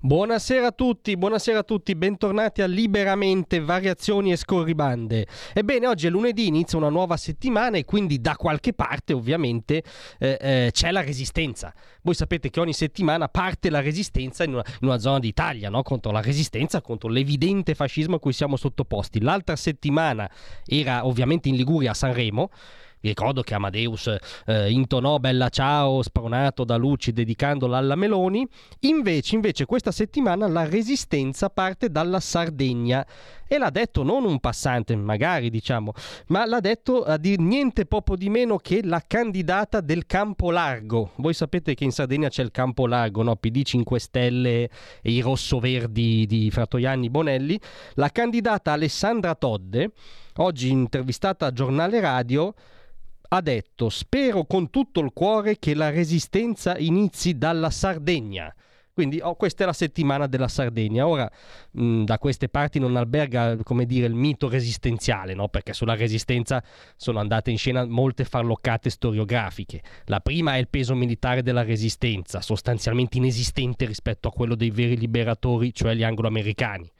Buonasera a tutti, buonasera a tutti, bentornati a Liberamente Variazioni e Scorribande. Ebbene, oggi è lunedì, inizia una nuova settimana e quindi da qualche parte ovviamente eh, eh, c'è la resistenza. Voi sapete che ogni settimana parte la resistenza in una, in una zona d'Italia, no? contro la resistenza, contro l'evidente fascismo a cui siamo sottoposti. L'altra settimana era ovviamente in Liguria a Sanremo vi ricordo che Amadeus eh, intonò Bella Ciao spronato da Luci dedicandola alla Meloni. Invece, invece, questa settimana la resistenza parte dalla Sardegna e l'ha detto non un passante, magari diciamo, ma l'ha detto a dir niente poco di meno che la candidata del Campo Largo. Voi sapete che in Sardegna c'è il Campo Largo, no? PD 5 Stelle e i rossoverdi di Fratoianni Bonelli. La candidata Alessandra Todde, oggi intervistata a Giornale Radio, ha detto spero con tutto il cuore che la resistenza inizi dalla Sardegna. Quindi oh, questa è la settimana della Sardegna. Ora mh, da queste parti non alberga, dire, il mito resistenziale, no? perché sulla resistenza sono andate in scena molte farloccate storiografiche. La prima è il peso militare della resistenza, sostanzialmente inesistente rispetto a quello dei veri liberatori, cioè gli angloamericani.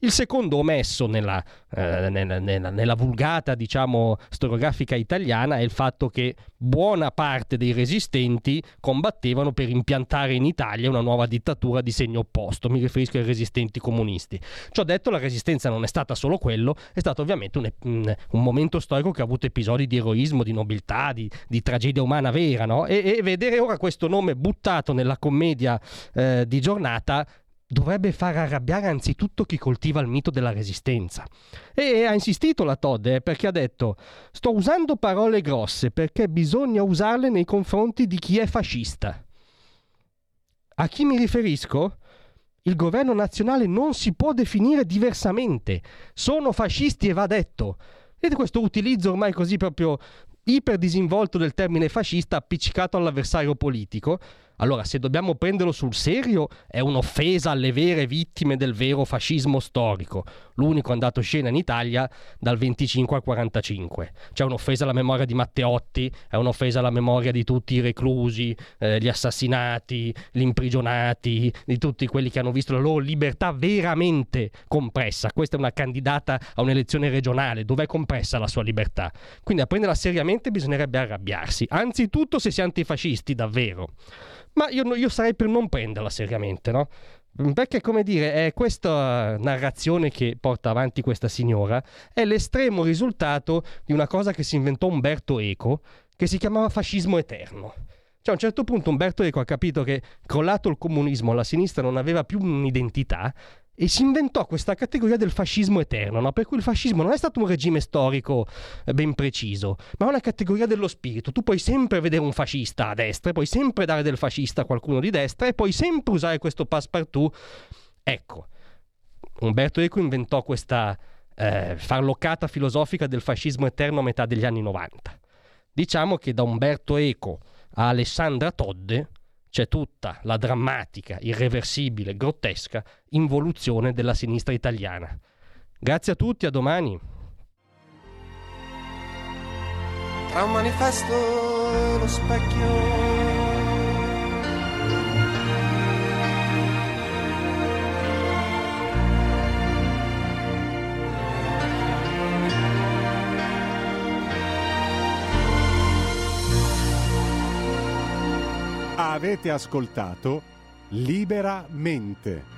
Il secondo omesso nella, eh, nella, nella, nella, vulgata, diciamo, storiografica italiana è il fatto che buona parte dei resistenti combattevano per impiantare in Italia una nuova dittatura di segno opposto. Mi riferisco ai resistenti comunisti. Ciò detto, la resistenza non è stata solo quello, è stato ovviamente un, un, momento storico che ha avuto episodi di eroismo, di nobiltà, di, di tragedia umana vera, no? e, e, vedere ora questo nome buttato nella commedia eh, di giornata dovrebbe far arrabbiare anzitutto chi coltiva il mito della resistenza. E ha insistito la Todd eh, perché ha detto sto usando parole grosse perché bisogna usarle nei confronti di chi è fascista. A chi mi riferisco? Il governo nazionale non si può definire diversamente. Sono fascisti e va detto. Vedete questo utilizzo ormai così proprio iperdisinvolto del termine fascista appiccicato all'avversario politico? Allora, se dobbiamo prenderlo sul serio, è un'offesa alle vere vittime del vero fascismo storico, l'unico andato scena in Italia dal 25 al 45. C'è un'offesa alla memoria di Matteotti, è un'offesa alla memoria di tutti i reclusi, eh, gli assassinati, gli imprigionati, di tutti quelli che hanno visto la loro libertà veramente compressa. Questa è una candidata a un'elezione regionale, dove è compressa la sua libertà. Quindi a prenderla seriamente bisognerebbe arrabbiarsi, anzitutto se si è antifascisti davvero. Ma io, io sarei per non prenderla seriamente, no? Perché, come dire, questa narrazione che porta avanti questa signora è l'estremo risultato di una cosa che si inventò Umberto Eco, che si chiamava fascismo eterno. Cioè, a un certo punto Umberto Eco ha capito che, crollato il comunismo, la sinistra non aveva più un'identità e si inventò questa categoria del fascismo eterno, no? per cui il fascismo non è stato un regime storico eh, ben preciso, ma è una categoria dello spirito. Tu puoi sempre vedere un fascista a destra, puoi sempre dare del fascista a qualcuno di destra e puoi sempre usare questo passepartout. Ecco, Umberto Eco inventò questa eh, farlocata filosofica del fascismo eterno a metà degli anni 90. Diciamo che da Umberto Eco a Alessandra Todde c'è tutta la drammatica, irreversibile, grottesca involuzione della sinistra italiana. Grazie a tutti, a domani. Tra un manifesto e lo specchio Avete ascoltato Liberamente.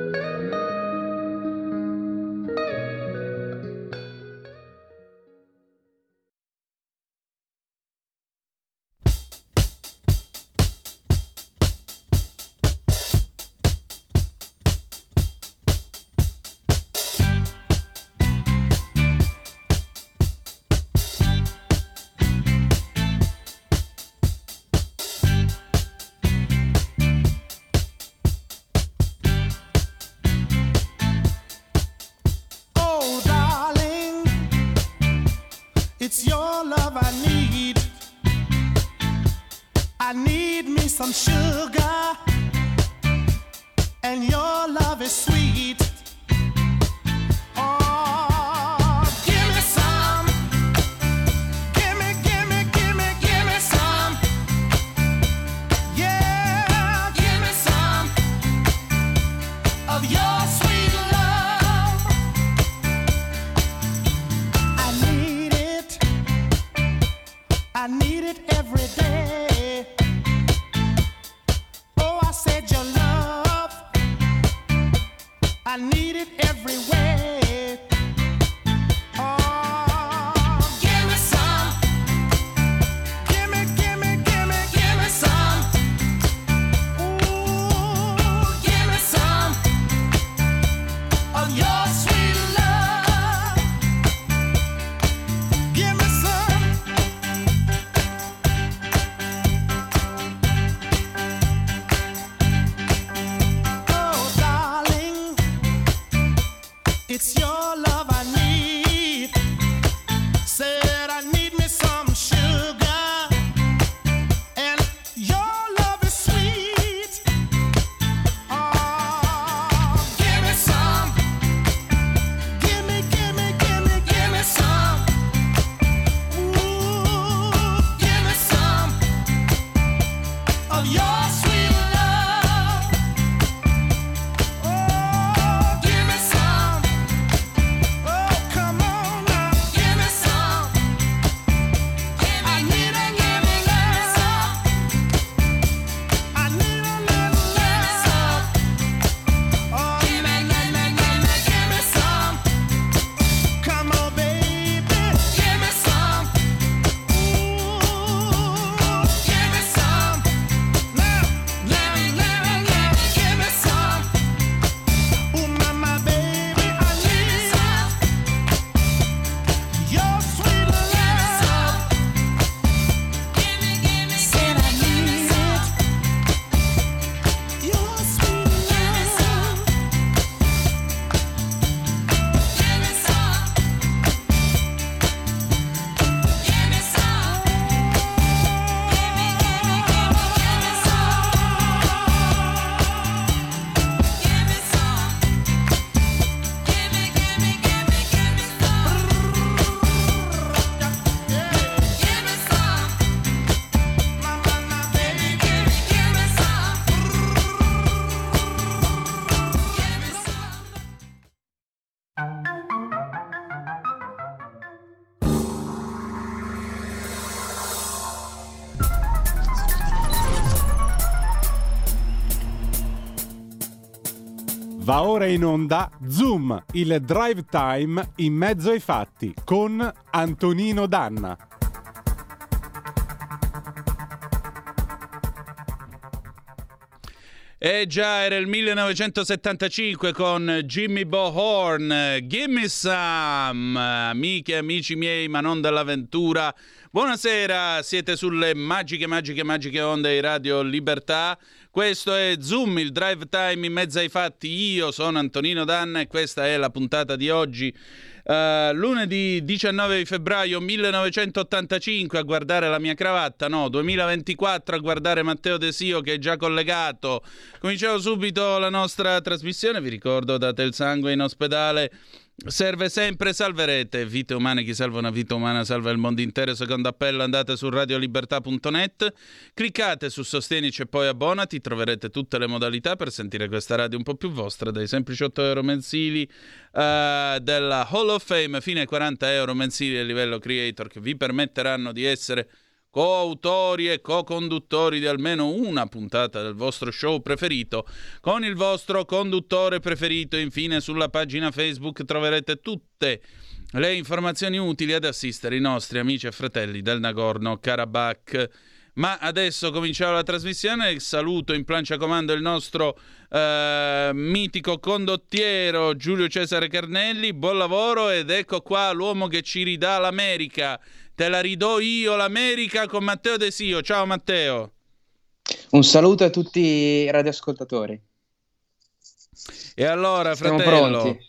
It's your ora in onda Zoom, il drive time in mezzo ai fatti con Antonino Danna. Eh già, era il 1975 con Jimmy Bohorn. Gimme some, amiche e amici miei, ma non dell'avventura. Buonasera, siete sulle magiche, magiche, magiche onde di Radio Libertà. Questo è Zoom, il drive time in mezzo ai fatti. Io sono Antonino Danna e questa è la puntata di oggi. Uh, lunedì 19 di febbraio 1985 a guardare la mia cravatta, no, 2024 a guardare Matteo Desio che è già collegato. Cominciamo subito la nostra trasmissione, vi ricordo date il sangue in ospedale. Serve sempre, salverete vite umane. Chi salva una vita umana salva il mondo intero. Secondo appello, andate su radiolibertà.net, cliccate su Sostienici e poi abbonati. Troverete tutte le modalità per sentire questa radio un po' più vostra, dai semplici 8 euro mensili eh, della Hall of Fame fino ai 40 euro mensili a livello creator che vi permetteranno di essere coautori e co-conduttori di almeno una puntata del vostro show preferito con il vostro conduttore preferito. Infine sulla pagina Facebook troverete tutte le informazioni utili ad assistere i nostri amici e fratelli del Nagorno-Karabakh. Ma adesso cominciamo la trasmissione. Saluto in plancia comando il nostro eh, mitico condottiero Giulio Cesare Carnelli. Buon lavoro ed ecco qua l'uomo che ci ridà l'America. Te la ridò io l'America con Matteo Desio. Ciao Matteo. Un saluto a tutti i radioascoltatori. E allora, Siamo fratello, pronti.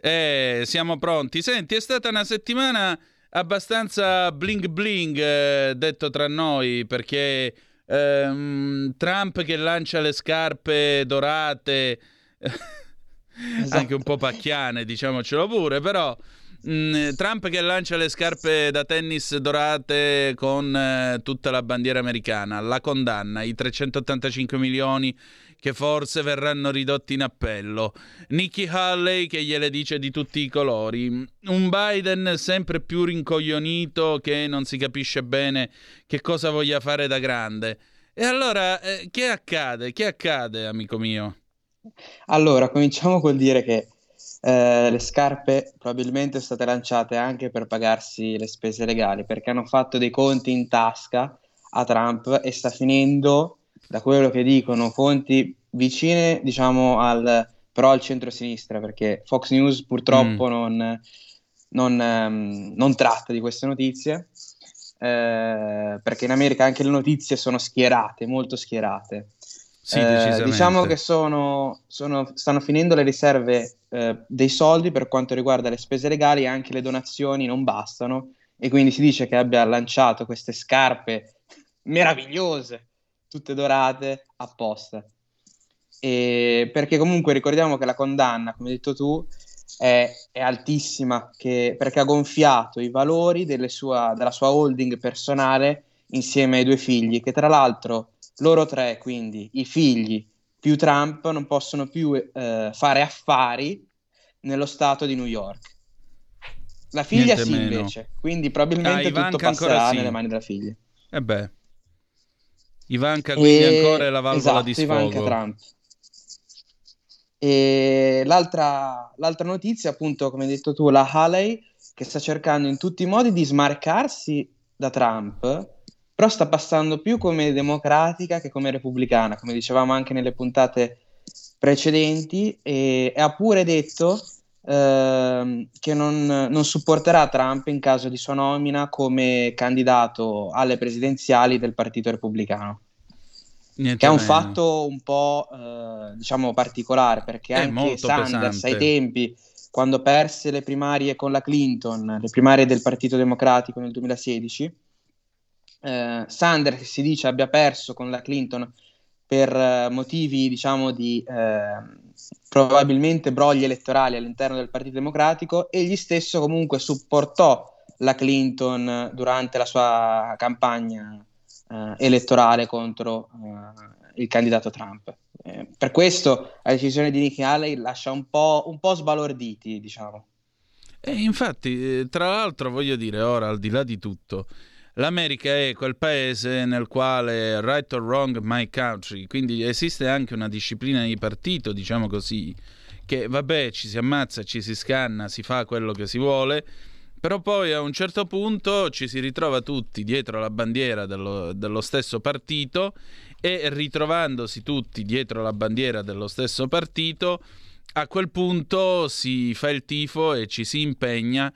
eh, siamo pronti. Senti, è stata una settimana abbastanza bling bling, eh, detto tra noi, perché ehm, Trump che lancia le scarpe dorate, Esatto. anche un po' pacchiane, diciamocelo pure, però mh, Trump che lancia le scarpe da tennis dorate con eh, tutta la bandiera americana, la condanna, i 385 milioni che forse verranno ridotti in appello, Nikki Haley che gliele dice di tutti i colori, un Biden sempre più rincoglionito che non si capisce bene che cosa voglia fare da grande. E allora, eh, che accade? Che accade, amico mio? Allora, cominciamo col dire che eh, le scarpe probabilmente sono state lanciate anche per pagarsi le spese legali, perché hanno fatto dei conti in tasca a Trump e sta finendo, da quello che dicono fonti vicine, diciamo, al, però al centro-sinistra, perché Fox News purtroppo non, non, ehm, non tratta di queste notizie, eh, perché in America anche le notizie sono schierate, molto schierate. Sì, Eh, diciamo che sono, sono- stanno finendo le riserve eh, dei soldi per quanto riguarda le spese legali e anche le donazioni non bastano e quindi si dice che abbia lanciato queste scarpe meravigliose, tutte dorate apposta. E perché comunque ricordiamo che la condanna, come hai detto tu, è, è altissima che- perché ha gonfiato i valori sua- della sua holding personale insieme ai due figli, che tra l'altro loro tre, quindi i figli più Trump, non possono più eh, fare affari nello stato di New York. La figlia Niente sì, meno. invece, quindi probabilmente Ah, Ivanka tutto passerà sì. nelle mani della figlia. E beh. Ivanka quindi E- ancora è la valvola esatto, di Ivanka sfogo. Trump. E l'altra, l'altra notizia, appunto, come hai detto tu, la Haley, che sta cercando in tutti i modi di smarcarsi da Trump, però sta passando più come democratica che come repubblicana, come dicevamo anche nelle puntate precedenti, e, e ha pure detto ehm, che non, non supporterà Trump in caso di sua nomina come candidato alle presidenziali del Partito Repubblicano Niente che è un meno. fatto un po' eh, diciamo particolare perché È anche Sanders pesante. ai tempi quando perse le primarie con la Clinton, le primarie del Partito Democratico nel 2016, eh, Sanders si dice abbia perso con la Clinton per eh, motivi diciamo di eh, probabilmente brogli elettorali all'interno del Partito Democratico, egli stesso comunque supportò la Clinton durante la sua campagna eh, elettorale contro eh, il candidato Trump. Eh, per questo la decisione di Nikki Haley lascia un po', un po' sbalorditi, diciamo. E infatti, eh, tra l'altro, voglio dire ora, al di là di tutto, l'America è quel paese nel quale right or wrong, my country, quindi esiste anche una disciplina di partito, diciamo così, che vabbè, ci si ammazza, ci si scanna, si fa quello che si vuole, però poi a un certo punto ci si ritrova tutti dietro la bandiera dello, dello stesso partito e ritrovandosi tutti dietro la bandiera dello stesso partito, a quel punto si fa il tifo e ci si impegna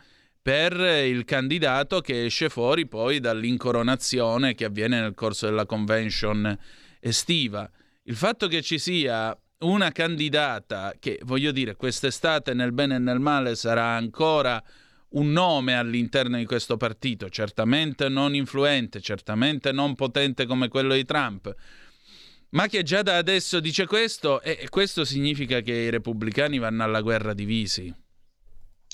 per il candidato che esce fuori poi dall'incoronazione che avviene nel corso della convention estiva. Il fatto che ci sia una candidata che, voglio dire, quest'estate nel bene e nel male sarà ancora un nome all'interno di questo partito, certamente non influente, certamente non potente come quello di Trump, ma che già da adesso dice questo e questo significa che i repubblicani vanno alla guerra divisi.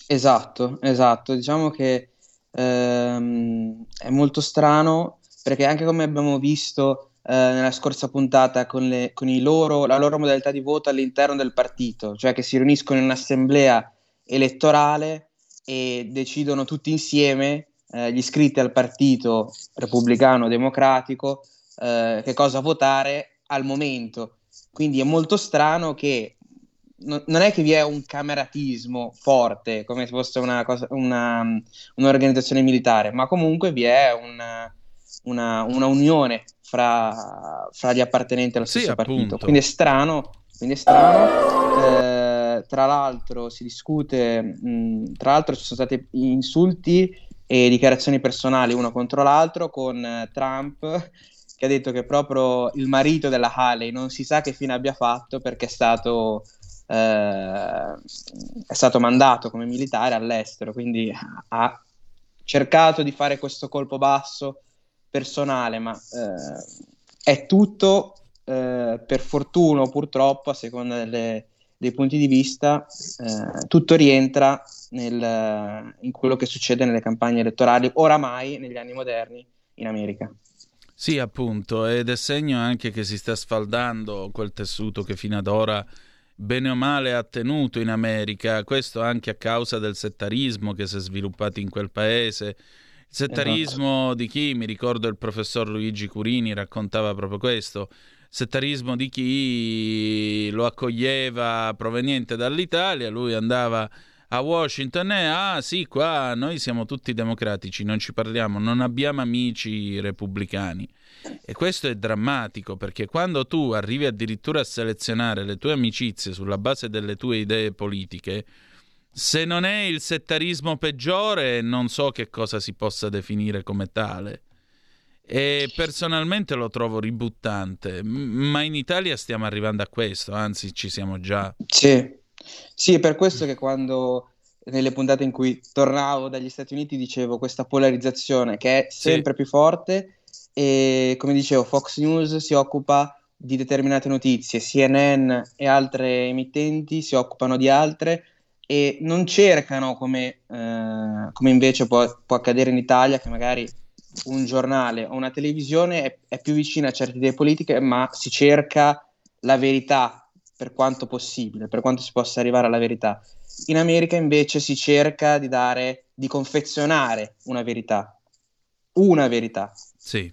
Esatto, esatto. Diciamo che ehm, è molto strano perché anche come abbiamo visto eh, nella scorsa puntata con, le- con loro- la loro modalità di voto all'interno del partito, cioè che si riuniscono in un'assemblea elettorale e decidono tutti insieme, eh, gli iscritti al partito repubblicano democratico, eh, che cosa votare al momento. Quindi è molto strano che no- non è che vi è un cameratismo forte, come se fosse una cosa- una- un'organizzazione militare, ma comunque vi è una, una- una unione fra, fra gli appartenenti allo Sì, stesso partito. appunto. Quindi è strano, quindi è strano. Eh, tra l'altro si discute, mh, tra l'altro ci sono stati insulti e dichiarazioni personali uno contro l'altro con Trump che ha detto che proprio il marito della Haley non si sa che fine abbia fatto perché è stato, eh, è stato mandato come militare all'estero, quindi ha cercato di fare questo colpo basso personale, ma eh, è tutto, eh, per fortuna o purtroppo, a seconda delle- dei punti di vista, eh, tutto rientra nel- in quello che succede nelle campagne elettorali, oramai negli anni moderni in America. Sì, appunto, ed è segno anche che si sta sfaldando quel tessuto che fino ad ora bene o male ha tenuto in America, questo anche a causa del settarismo che si è sviluppato in quel paese. Il settarismo di chi, mi ricordo il professor Luigi Curini raccontava proprio questo, settarismo di chi lo accoglieva proveniente dall'Italia, lui andava a Washington e ah sì, qua noi siamo tutti democratici, non ci parliamo, non abbiamo amici repubblicani. E questo è drammatico perché quando tu arrivi addirittura a selezionare le tue amicizie sulla base delle tue idee politiche, se non è il settarismo peggiore, non so che cosa si possa definire come tale. E personalmente lo trovo ributtante, ma in Italia stiamo arrivando a questo, anzi ci siamo già. Sì, sì, è per questo che quando nelle puntate in cui tornavo dagli Stati Uniti dicevo questa polarizzazione che è sempre più forte e come dicevo Fox News si occupa di determinate notizie, CNN e altre emittenti si occupano di altre e non cercano come, eh, come invece può, può accadere in Italia che magari un giornale o una televisione è, è più vicina a certe idee politiche ma si cerca la verità per quanto possibile, per quanto si possa arrivare alla verità. In America invece si cerca di dare, di confezionare una verità, una verità. Sì,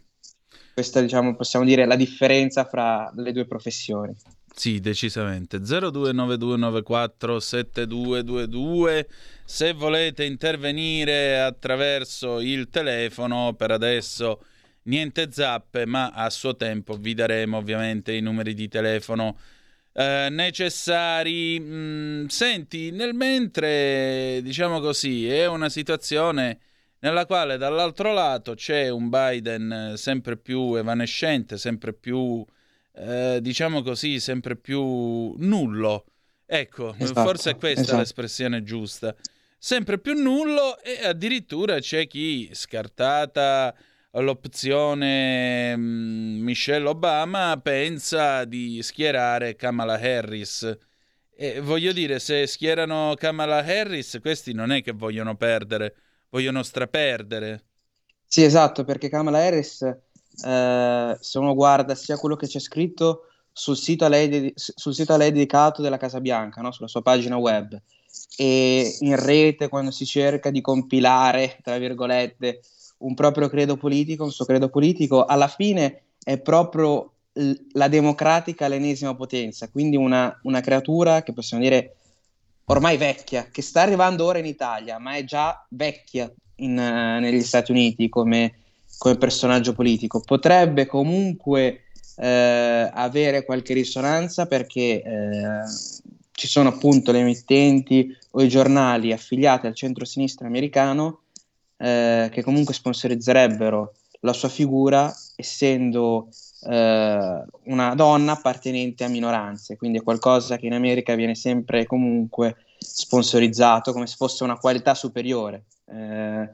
Questa, diciamo, possiamo dire, la differenza fra le due professioni. Sì, decisamente. 0292947222. Se volete intervenire attraverso il telefono, per adesso niente zappe, ma a suo tempo vi daremo ovviamente i numeri di telefono eh, necessari. Mm, senti, nel mentre, diciamo così, è una situazione nella quale dall'altro lato c'è un Biden sempre più evanescente, sempre più eh, diciamo così, sempre più nullo. Ecco, Esatto, forse è questa esatto. l'espressione giusta. Sempre più nullo e addirittura c'è chi, scartata l'opzione mm, Michelle Obama, pensa di schierare Kamala Harris. E voglio dire, se schierano Kamala Harris, questi non è che vogliono perdere, vogliono straperdere. Sì, esatto, perché Kamala Harris, eh, se uno guarda sia quello che c'è scritto sul sito a lei, dedi- sul sito a lei dedicato della Casa Bianca, no? Sulla sua pagina web, e in rete quando si cerca di compilare, tra virgolette, un proprio credo politico, un suo credo politico, alla fine è proprio la democratica all'ennesima potenza, quindi una, una creatura che possiamo dire ormai vecchia, che sta arrivando ora in Italia, ma è già vecchia in, eh, negli Stati Uniti come, come personaggio politico. Potrebbe comunque eh, avere qualche risonanza perché eh, ci sono appunto le emittenti o i giornali affiliati al centro-sinistra americano eh, che comunque sponsorizzerebbero la sua figura essendo eh, una donna appartenente a minoranze, quindi è qualcosa che in America viene sempre comunque sponsorizzato come se fosse una qualità superiore. Eh,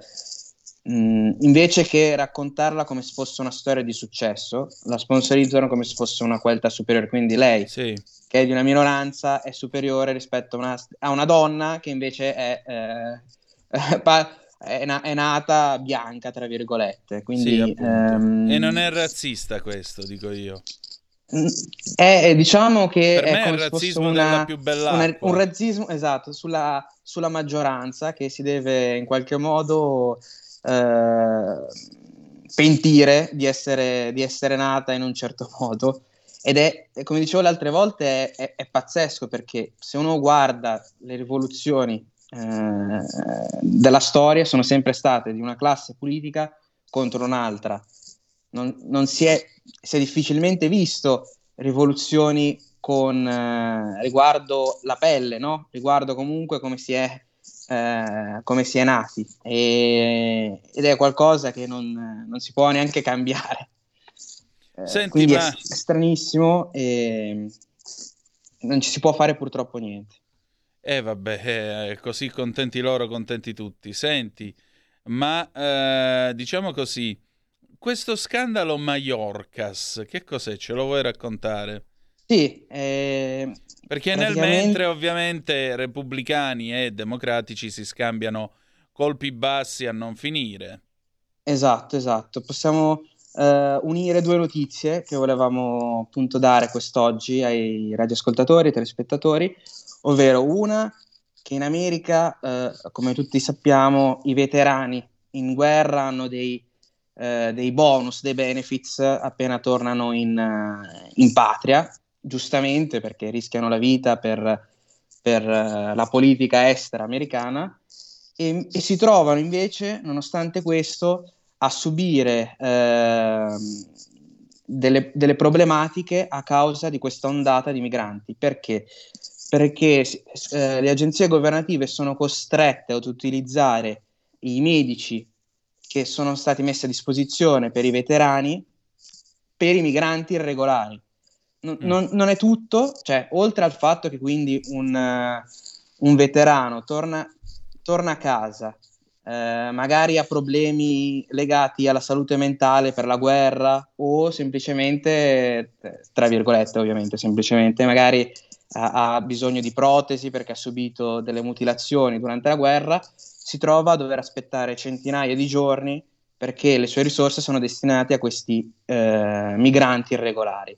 mh, invece che raccontarla come se fosse una storia di successo, la sponsorizzano come se fosse una qualità superiore. Quindi lei, Sì. che è di una minoranza, è superiore rispetto a una, a una donna che invece è, eh, pa- è, na- è nata bianca, tra virgolette. Sì, Quindi, appunto. ehm, E non è razzista questo, dico io. Mm, È, diciamo che Per è come il razzismo una- della più bella una- un razzismo esatto sulla, sulla maggioranza che si deve in qualche modo eh, pentire di essere, di essere nata in un certo modo. Ed è, come dicevo le altre volte, è, è- è pazzesco perché se uno guarda le rivoluzioni eh, della storia, sono sempre state di una classe politica contro un'altra. Non, non si, è, si è difficilmente visto rivoluzioni con eh, riguardo la pelle, no? Riguardo comunque come si è, eh, come si è nati. E- ed è qualcosa che non, non si può neanche cambiare. Eh, Senti, quindi è, ma- è stranissimo e non ci si può fare purtroppo niente. E vabbè, eh, così contenti loro, contenti tutti. Senti, ma eh, diciamo così, questo scandalo Mallorcas, che cos'è? Ce lo vuoi raccontare? Sì, eh, Perché nel praticamente- mentre ovviamente repubblicani e democratici si scambiano colpi bassi a non finire. Esatto, esatto. Possiamo eh, unire due notizie che volevamo appunto dare quest'oggi ai radioascoltatori, ai telespettatori, ovvero una che in America, eh, come tutti sappiamo, i veterani in guerra hanno dei, eh, dei bonus, dei benefits appena tornano in, eh, in patria, giustamente perché rischiano la vita per, per, eh, la politica estera americana e, e si trovano invece, nonostante questo, a subire ehm, delle, delle problematiche a causa di questa ondata di migranti. Perché? Perché eh, le agenzie governative sono costrette ad utilizzare i medici che sono stati messi a disposizione per i veterani per i migranti irregolari. Non, Mm. non- non è tutto, cioè, oltre al fatto che quindi un, eh, un veterano torna, torna a casa, eh, magari ha problemi legati alla salute mentale per la guerra o semplicemente, eh, tra virgolette ovviamente, semplicemente magari ha, bisogno di protesi perché ha subito delle mutilazioni durante la guerra, si trova a dover aspettare centinaia di giorni perché le sue risorse sono destinate a questi eh, migranti irregolari.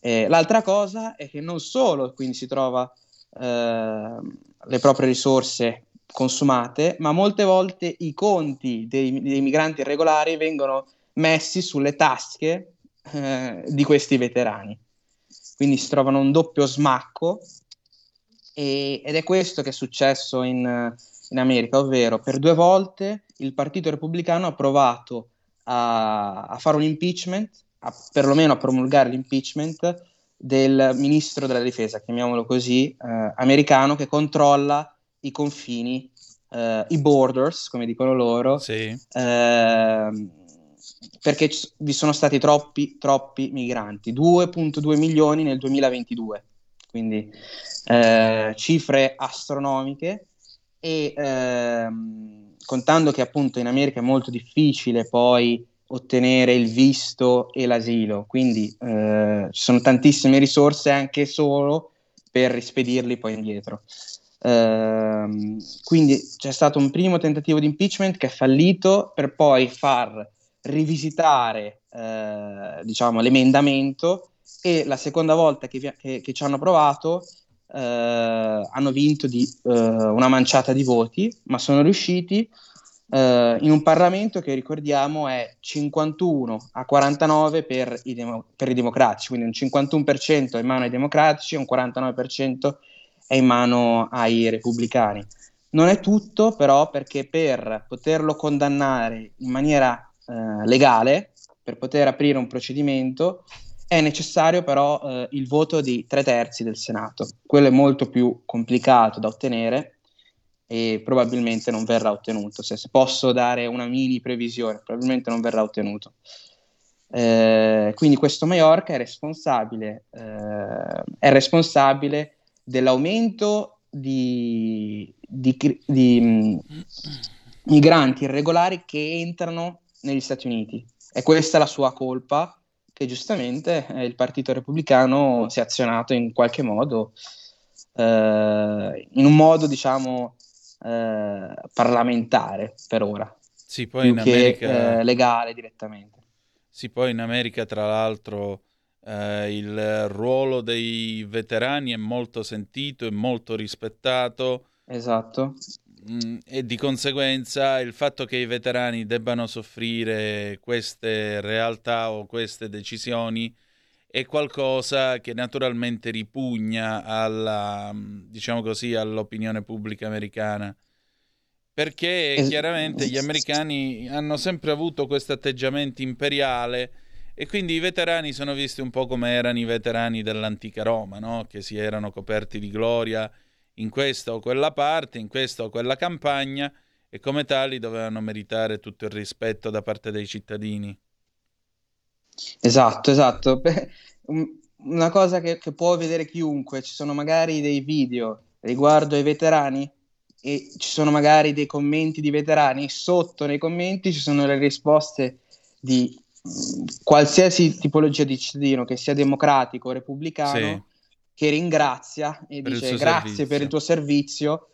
Eh, l'altra cosa è che non solo quindi si trova eh, le proprie risorse consumate, ma molte volte i conti dei, dei migranti irregolari vengono messi sulle tasche eh, di questi veterani. Quindi si trovano un doppio smacco e- ed è questo che è successo in, in America, ovvero per due volte il Partito Repubblicano ha provato a, a fare un impeachment, a, perlomeno a promulgare l'impeachment del ministro della difesa, chiamiamolo così, eh, americano, che controlla i confini, eh, i borders, come dicono loro, Sì. ehm, perché vi sono stati troppi, troppi migranti, 2.2 milioni nel 2022, quindi eh, cifre astronomiche e ehm, contando che appunto in America è molto difficile poi ottenere il visto e l'asilo, quindi eh, ci sono tantissime risorse anche solo per rispedirli poi indietro. Ehm, quindi c'è stato un primo tentativo di impeachment che è fallito per poi far rivisitare eh, diciamo, l'emendamento e la seconda volta che, vi- che- che ci hanno provato eh, hanno vinto di eh, una manciata di voti, ma sono riusciti eh, in un Parlamento che ricordiamo è 51 a 49 per i, demo- per i democratici, quindi un 51% è in mano ai democratici e un 49% è in mano ai repubblicani. Non è tutto, però, perché per poterlo condannare in maniera eh, legale, per poter aprire un procedimento, è necessario però eh, il voto di tre terzi del Senato. Quello è molto più complicato da ottenere e probabilmente non verrà ottenuto. Se, se posso dare una mini previsione, probabilmente non verrà ottenuto. Eh, quindi questo Mallorca è responsabile, eh, è responsabile dell'aumento di, di, di, mh, migranti irregolari che entrano negli Stati Uniti. E questa è la sua colpa che giustamente eh, il Partito Repubblicano si è azionato in qualche modo, eh, in un modo diciamo eh, parlamentare per ora, Sì, poi più in che America... eh, legale direttamente. Sì, poi in America, tra l'altro, eh, il ruolo dei veterani è molto sentito e molto rispettato Esatto, e di conseguenza il fatto che i veterani debbano soffrire queste realtà o queste decisioni è qualcosa che naturalmente ripugna alla, mm, diciamo così, all'opinione pubblica americana. Perché chiaramente gli americani hanno sempre avuto questo atteggiamento imperiale e quindi i veterani sono visti un po' come erano i veterani dell'antica Roma, no? Che si erano coperti di gloria in questa o quella parte, in questa o quella campagna e come tali dovevano meritare tutto il rispetto da parte dei cittadini. esatto, esatto. Una cosa che, che può vedere chiunque, ci sono magari dei video riguardo ai veterani e ci sono magari dei commenti di veterani, sotto nei commenti ci sono le risposte di mh, qualsiasi tipologia di cittadino, che sia democratico o repubblicano, Sì. Che ringrazia e Per dice grazie servizio." per il tuo servizio,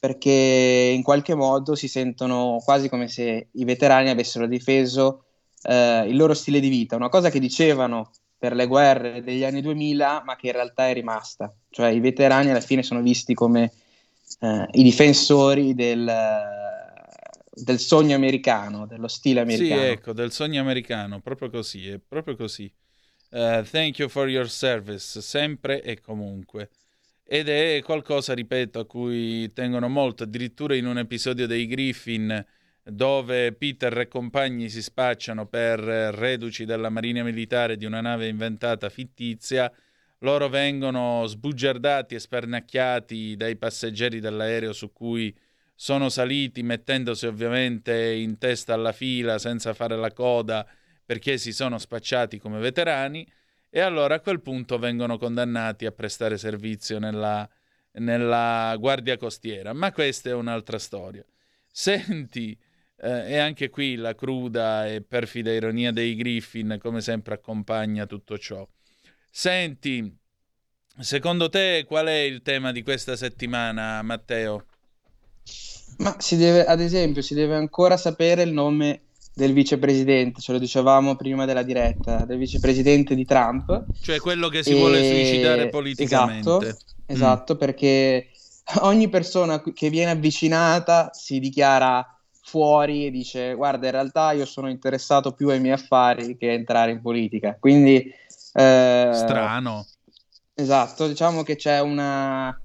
perché in qualche modo si sentono quasi come se i veterani avessero difeso eh, il loro stile di vita, una cosa che dicevano per le guerre degli anni 2000, ma che in realtà è rimasta. Cioè i veterani alla fine sono visti come eh, i difensori del, del sogno americano, dello stile americano. Sì, ecco, del sogno americano, proprio così, è proprio così. Eh, thank you for your service, sempre e comunque. Ed è qualcosa, ripeto, a cui tengono molto, addirittura in un episodio dei Griffin dove Peter e compagni si spacciano per reduci della marina militare di una nave inventata fittizia, loro vengono sbugiardati e spernacchiati dai passeggeri dell'aereo su cui sono saliti mettendosi ovviamente in testa alla fila senza fare la coda perché si sono spacciati come veterani e allora a quel punto vengono condannati a prestare servizio nella, nella guardia costiera. Ma questa è un'altra storia. Senti, eh, e anche qui la cruda e perfida ironia dei Griffin come sempre accompagna tutto ciò. Senti, secondo te qual è il tema di questa settimana, Matteo? Ma si deve, ad esempio, si deve ancora sapere il nome del vicepresidente, ce lo dicevamo prima della diretta, del vicepresidente di Trump. Cioè quello che si E- vuole suicidare politicamente. Esatto, esatto, perché ogni persona che viene avvicinata si dichiara fuori e dice guarda in realtà io sono interessato più ai miei affari che a entrare in politica. Quindi eh, Strano. Esatto, diciamo che c'è una,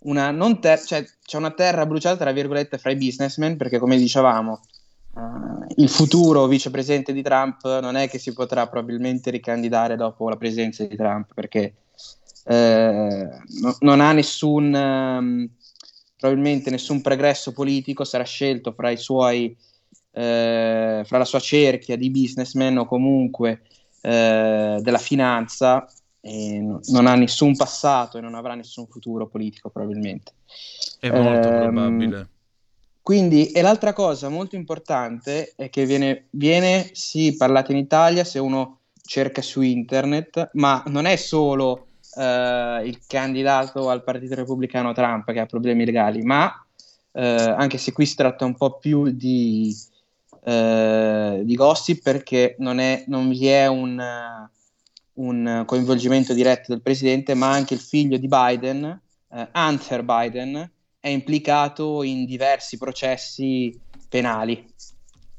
una non ter- cioè, c'è una terra bruciata, tra virgolette, fra i businessmen, perché come dicevamo, eh, il futuro vicepresidente di Trump non è che si potrà probabilmente ricandidare dopo la presenza di Trump, perché eh, no- non ha nessun, ehm, probabilmente nessun pregresso politico, sarà scelto fra i suoi, eh, fra la sua cerchia di businessmen o comunque eh, della finanza no- non ha nessun passato e non avrà nessun futuro politico probabilmente. È molto Ehm, probabile. Quindi, e l'altra cosa molto importante è che viene, viene sì parlata in Italia se uno cerca su internet, ma non è solo eh, il candidato al Partito Repubblicano Trump che ha problemi legali, ma eh, anche se qui si tratta un po' più di, eh, di gossip perché non, è, non vi è un, un coinvolgimento diretto del presidente, ma anche il figlio di Biden, eh, Hunter Biden, è implicato in diversi processi penali.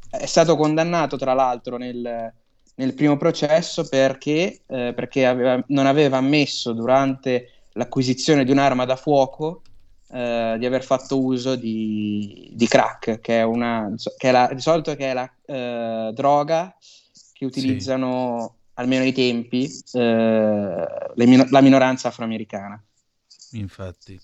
È stato condannato, tra l'altro, nel, nel primo processo perché, eh, perché aveva- non aveva ammesso durante l'acquisizione di un'arma da fuoco eh, di aver fatto uso di, di crack, che è, una, che è la, di solito che è la eh, droga che utilizzano, almeno ai tempi, eh, la minoranza afroamericana. Infatti,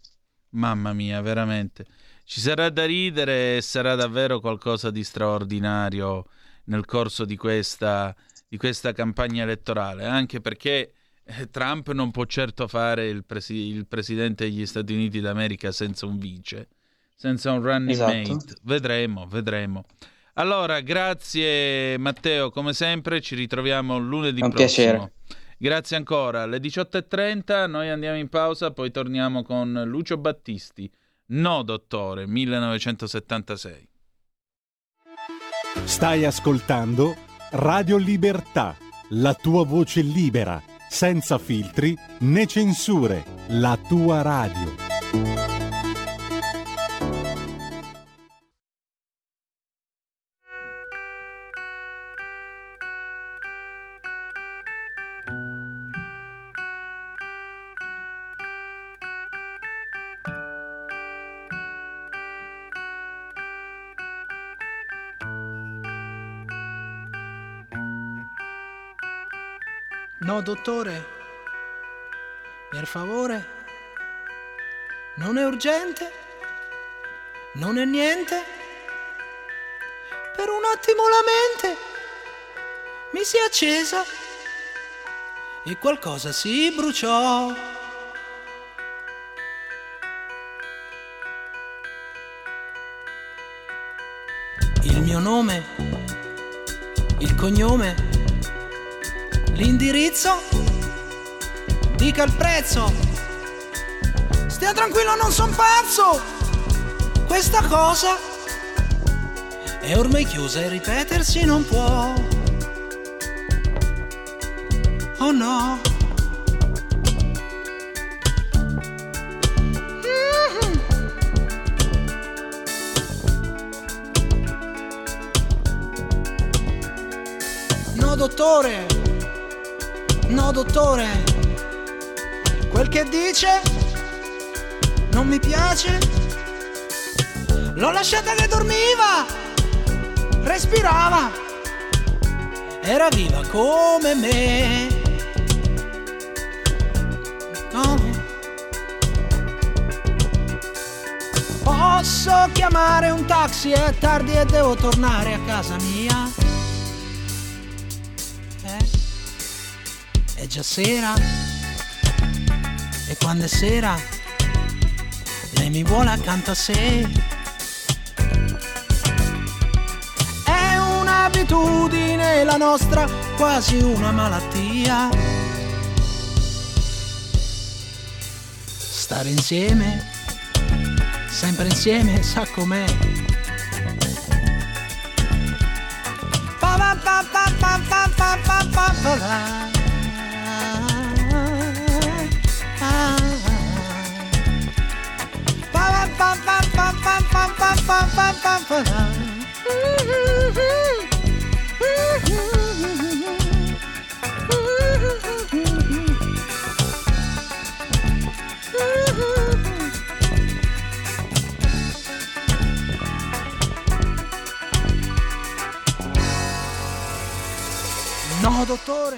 mamma mia, veramente. Ci sarà da ridere e sarà davvero qualcosa di straordinario nel corso di questa, di questa campagna elettorale, anche perché eh, Trump non può certo fare il, presi- il presidente degli Stati Uniti d'America senza un vice, senza un running Esatto. mate. Vedremo, vedremo. Allora, grazie Matteo, come sempre ci ritroviamo lunedì un prossimo. piacere. Grazie ancora. Alle 18.30 noi andiamo in pausa, poi torniamo con Lucio Battisti. No, dottore, 1976. Stai ascoltando Radio Libertà, la tua voce libera, senza filtri né censure, la tua radio. No, dottore, per favore, non è urgente, non è niente. Per un attimo la mente mi si è accesa e qualcosa si bruciò. Il mio nome, il cognome, l'indirizzo, dica il prezzo. Stia tranquillo, non son pazzo. Questa cosa è ormai chiusa e ripetersi non può. Oh no. No dottore, no dottore, quel che dice non mi piace. L'ho lasciata che dormiva, respirava, era viva come me. No. Posso chiamare un taxi, è tardi e devo tornare a casa mia. Già sera. E quando è sera, lei mi vuole accanto a sé. È un'abitudine la nostra, quasi una malattia. Stare insieme, sempre insieme, sa com'è. Pa pa pa pa pa pa pa pa pa. Pa No, dottore.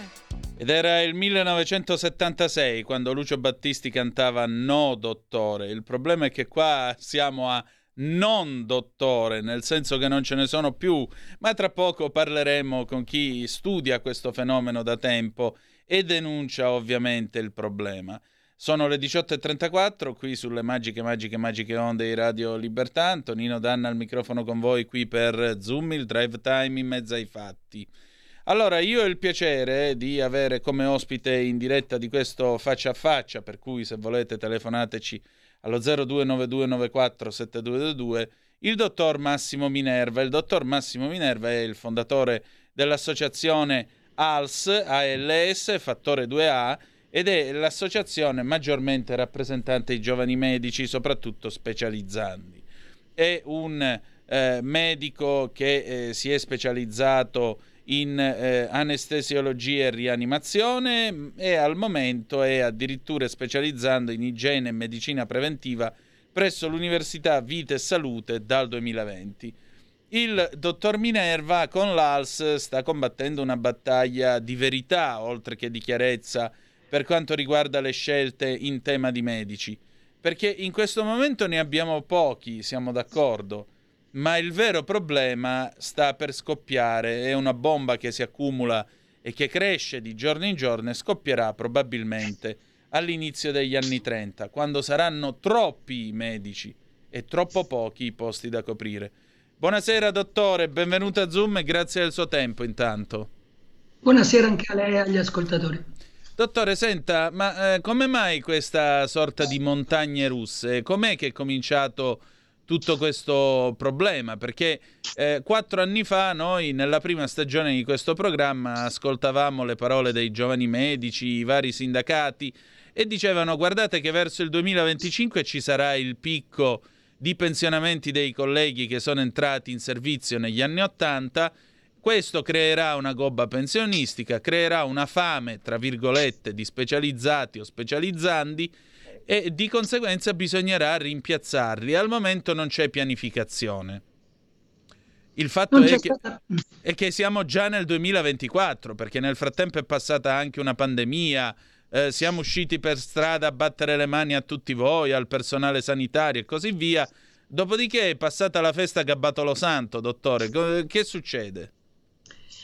Ed era il 1976 quando Lucio Battisti cantava No dottore. Il problema è che qua siamo a non dottore, nel senso che non ce ne sono più, ma tra poco parleremo con chi studia questo fenomeno da tempo e denuncia ovviamente il problema. Sono le 18.34 qui sulle magiche, magiche, magiche onde di Radio Libertà. Antonino Danna al microfono con voi qui per Zoom, il drive time in mezzo ai fatti. Allora, io ho il piacere di avere come ospite in diretta di questo faccia a faccia, per cui se volete telefonateci allo 0292947222, il dottor Massimo Minerva. Il dottor Massimo Minerva è il fondatore dell'associazione ALS, ALS, fattore 2A, ed è l'associazione maggiormente rappresentante i giovani medici, soprattutto specializzandi. È un eh, medico che eh, si è specializzato in eh, anestesiologia e rianimazione e al momento è addirittura specializzando in igiene e medicina preventiva presso l'Università Vita e Salute dal 2020. Il dottor Minerva con l'ALS sta combattendo una battaglia di verità oltre che di chiarezza per quanto riguarda le scelte in tema di medici, perché in questo momento ne abbiamo pochi, siamo d'accordo ma il vero problema sta per scoppiare, è una bomba che si accumula e che cresce di giorno in giorno e scoppierà probabilmente all'inizio degli anni 30, quando saranno troppi i medici e troppo pochi i posti da coprire. Buonasera dottore, benvenuto a Zoom e grazie del suo tempo intanto. Buonasera anche a lei e agli ascoltatori. Dottore, senta, ma eh, come mai questa sorta di montagne russe? Com'è che è cominciato tutto questo problema? Perché eh, quattro anni fa noi nella prima stagione di questo programma ascoltavamo le parole dei giovani medici, i vari sindacati e dicevano guardate che verso il 2025 ci sarà il picco di pensionamenti dei colleghi che sono entrati in servizio negli anni 80 questo creerà una gobba pensionistica, creerà una fame, tra virgolette, di specializzati o specializzandi e di conseguenza bisognerà rimpiazzarli. Al momento non c'è pianificazione. Il fatto è che, è che siamo già nel 2024, perché nel frattempo è passata anche una pandemia, eh, siamo usciti per strada a battere le mani a tutti voi, al personale sanitario e così via. Dopodiché è passata la festa Gabbatolo Santo, dottore. Che succede?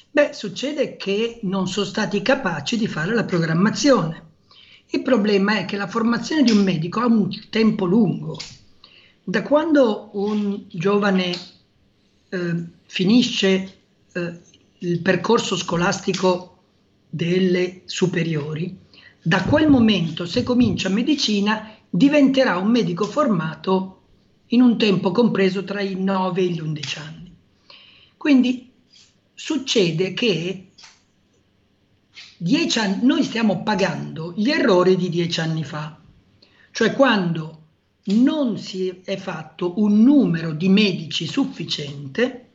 Beh, succede che non sono stati capaci di fare la programmazione. Il problema è che la formazione di un medico ha un tempo lungo. Da quando un giovane eh, finisce eh, il percorso scolastico delle superiori, da quel momento, se comincia medicina, diventerà un medico formato in un tempo compreso tra i 9 e gli 11 anni. Quindi succede che dieci anni, noi stiamo pagando gli errori di dieci anni fa, cioè quando non si è fatto un numero di medici sufficiente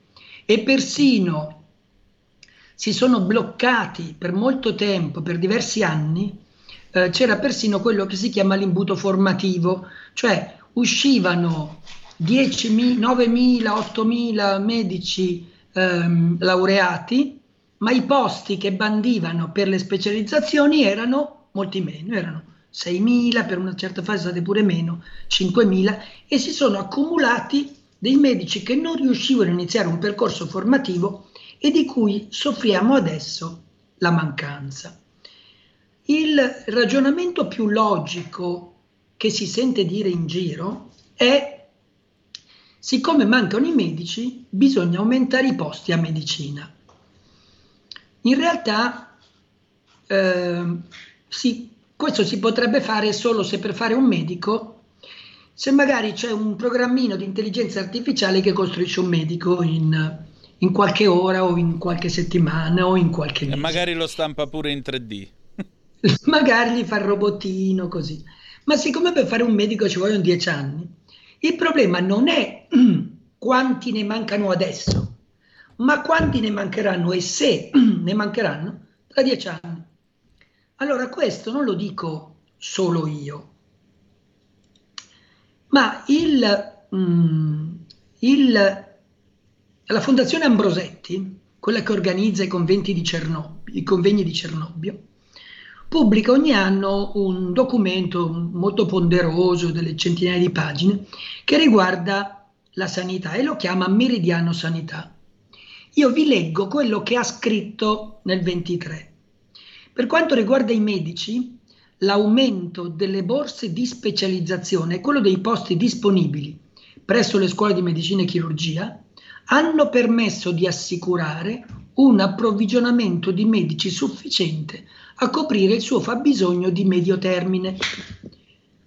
e persino si sono bloccati per molto tempo, per diversi anni, eh, c'era persino quello che si chiama l'imbuto formativo, cioè uscivano 10.000, 9.000, 8.000 medici ehm, laureati, ma i posti che bandivano per le specializzazioni erano molti meno, erano 6.000, per una certa fase state pure meno, 5.000 e si sono accumulati dei medici che non riuscivano a iniziare un percorso formativo e di cui soffriamo adesso la mancanza. Il ragionamento più logico che si sente dire in giro è siccome mancano i medici bisogna aumentare i posti a medicina. In realtà eh, sì, questo si potrebbe fare solo se per fare un medico se magari c'è un programmino di intelligenza artificiale che costruisce un medico in, in qualche ora o in qualche settimana o in qualche E mese. magari lo stampa pure in 3D. magari gli fa il robotino così. Ma siccome per fare un medico ci vogliono dieci anni, il problema non è quanti ne mancano adesso, ma quanti ne mancheranno e se ne mancheranno tra dieci anni. Allora questo non lo dico solo io, ma il, mm, il- la Fondazione Ambrosetti, quella che organizza i di i convegni di Cernobbio, pubblica ogni anno un documento molto ponderoso, delle centinaia di pagine, che riguarda la sanità e lo chiama Meridiano Sanità. Io vi leggo quello che ha scritto nel 23. Per quanto riguarda i medici, l'aumento delle borse di specializzazione e quello dei posti disponibili presso le scuole di medicina e chirurgia hanno permesso di assicurare un approvvigionamento di medici sufficiente a coprire il suo fabbisogno di medio termine.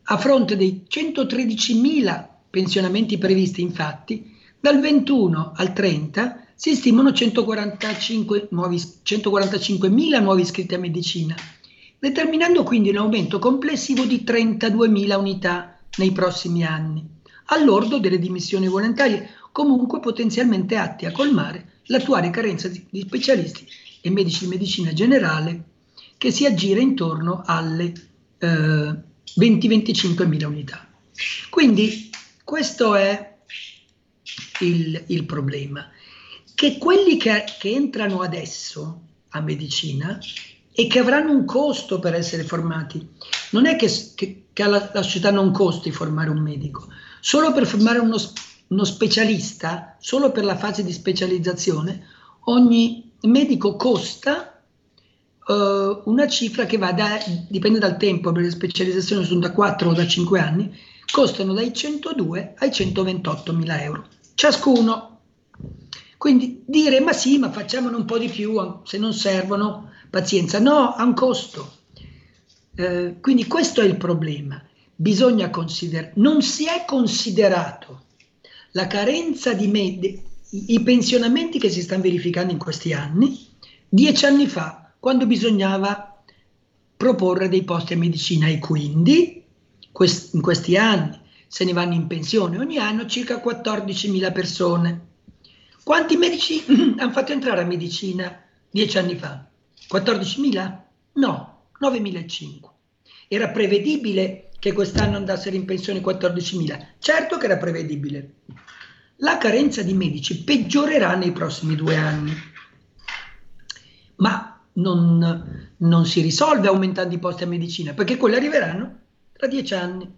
A fronte dei 113.000 pensionamenti previsti, infatti, dal 21 al 30 si stimano 145 nuovi- 145.000 nuovi iscritti a medicina, determinando quindi un aumento complessivo di 32.000 unità nei prossimi anni, all'ordo delle dimissioni volontarie, comunque potenzialmente atti a colmare l'attuale carenza di specialisti e medici di medicina generale che si aggira intorno alle eh, 20-25 mila unità. Quindi questo è il, il problema, che quelli che, che entrano adesso a medicina e che avranno un costo per essere formati, non è che, che, che alla, la società non costi formare un medico, solo per formare uno, uno specialista, solo per la fase di specializzazione, ogni medico costa eh, una cifra che va da, dipende dal tempo, perché le specializzazioni sono da 4 o da 5 anni, costano dai 102 ai 128 mila euro, ciascuno. Quindi dire ma sì, ma facciamone un po' di più, se non servono, pazienza. No, ha un costo. Eh, quindi questo è il problema. Bisogna considerare, non si è considerato la carenza di me, de- i pensionamenti che si stanno verificando in questi anni, dieci anni fa, quando bisognava proporre dei posti a medicina e quindi quest- in questi anni se ne vanno in pensione ogni anno circa 14.000 persone. Quanti medici hanno fatto entrare a medicina dieci anni fa? 14.000? No, 9.500. Era prevedibile che quest'anno andassero in pensione 14.000? Certo che era prevedibile. La carenza di medici peggiorerà nei prossimi due anni, ma non, non si risolve aumentando i posti a medicina, perché quelli arriveranno tra dieci anni.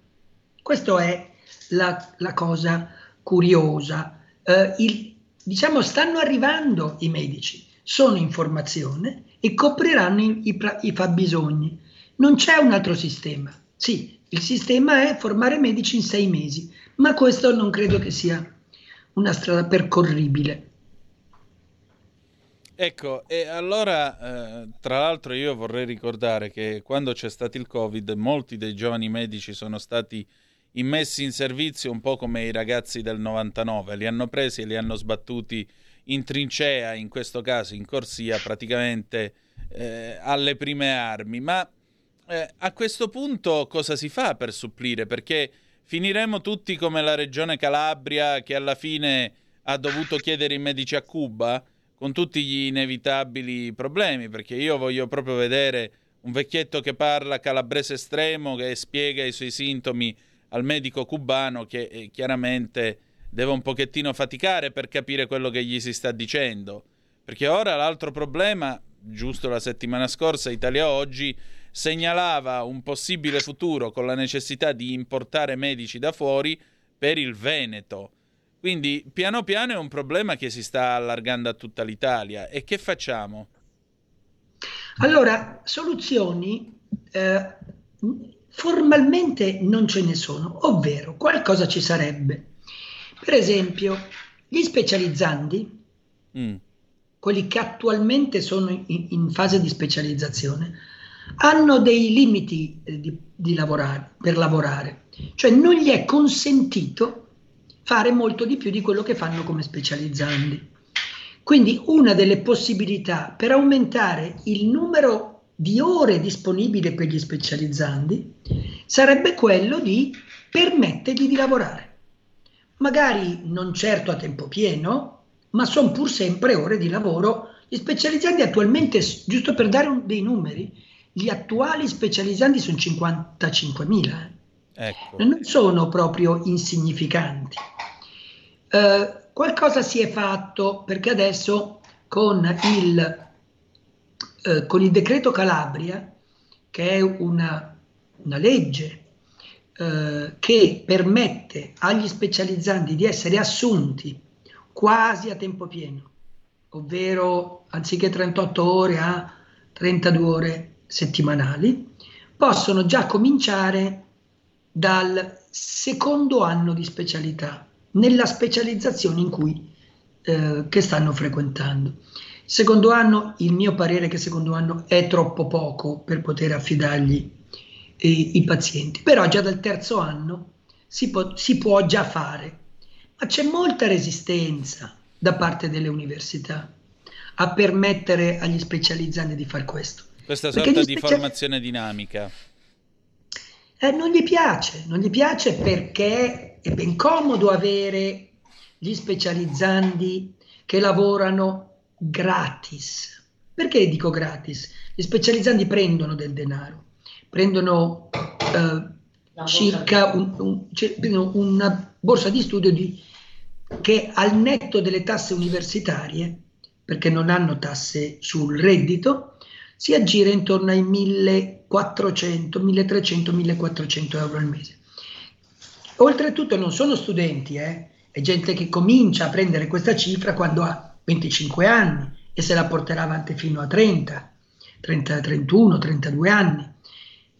Questa è la, la cosa curiosa. Eh, il, diciamo, stanno arrivando i medici, sono in formazione e copriranno i, i, i fabbisogni. Non c'è un altro sistema. Sì, il sistema è formare medici in sei mesi, ma questo non credo che sia una strada percorribile. Ecco, e allora, eh, tra l'altro io vorrei ricordare che quando c'è stato il Covid, molti dei giovani medici sono stati immessi in servizio un po' come i ragazzi del 99, li hanno presi e li hanno sbattuti in trincea, in questo caso in corsia, praticamente eh, alle prime armi. Ma eh, a questo punto cosa si fa per supplire? Perché finiremo tutti come la regione Calabria che alla fine ha dovuto chiedere i medici a Cuba? con tutti gli inevitabili problemi, perché io voglio proprio vedere un vecchietto che parla calabrese estremo, che spiega i suoi sintomi al medico cubano, che eh, chiaramente deve un pochettino faticare per capire quello che gli si sta dicendo. Perché ora l'altro problema, giusto la settimana scorsa, Italia Oggi segnalava un possibile futuro con la necessità di importare medici da fuori per il Veneto. Quindi piano piano è un problema che si sta allargando a tutta l'Italia. E che facciamo? Allora, soluzioni eh, formalmente non ce ne sono, ovvero qualcosa ci sarebbe. Per esempio, gli specializzandi, Mm. quelli che attualmente sono in, in fase di specializzazione, hanno dei limiti eh, di, di lavorare, per lavorare, cioè non gli è consentito fare molto di più di quello che fanno come specializzandi. Quindi una delle possibilità per aumentare il numero di ore disponibili per gli specializzandi sarebbe quello di permettergli di lavorare. Magari non certo a tempo pieno, ma sono pur sempre ore di lavoro. Gli specializzandi attualmente, giusto per dare un- dei numeri, gli attuali specializzandi sono 55.000. eh Ecco. non sono proprio insignificanti. Eh, qualcosa si è fatto perché adesso con il, eh, con il decreto Calabria, che è una, una legge eh, che permette agli specializzanti di essere assunti quasi a tempo pieno, ovvero anziché 38 ore a 32 ore settimanali, possono già cominciare dal secondo anno di specialità, nella specializzazione in cui eh, che stanno frequentando. Secondo anno, il mio parere è che secondo anno è troppo poco per poter affidargli eh, i pazienti, però già dal terzo anno si può, si può già fare, ma c'è molta resistenza da parte delle università a permettere agli specializzanti di fare questo. Questa sorta gli di formazione dinamica. Eh, non gli piace, non gli piace perché è ben comodo avere gli specializzandi che lavorano gratis. Perché dico gratis? Gli specializzandi prendono del denaro, prendono eh, circa un- un- una borsa di studio di- che al netto delle tasse universitarie, perché non hanno tasse sul reddito, si aggira intorno ai 1400, 1300, 1400 euro al mese. Oltretutto non sono studenti, eh, è gente che comincia a prendere questa cifra quando ha 25 anni e se la porterà avanti fino a 30, 30 31, 32 anni.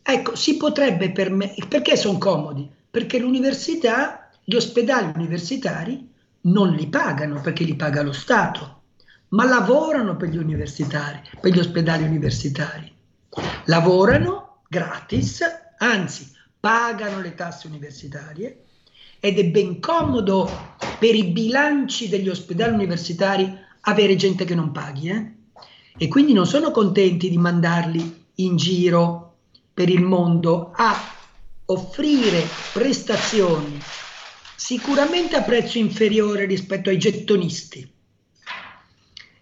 Ecco, si potrebbe permettere, perché sono comodi? Perché l'università, gli ospedali universitari non li pagano perché li paga lo Stato, ma lavorano per gli universitari, per gli ospedali universitari. Lavorano gratis, anzi pagano le tasse universitarie ed è ben comodo per i bilanci degli ospedali universitari avere gente che non paghi, eh? E quindi non sono contenti di mandarli in giro per il mondo a offrire prestazioni sicuramente a prezzo inferiore rispetto ai gettonisti.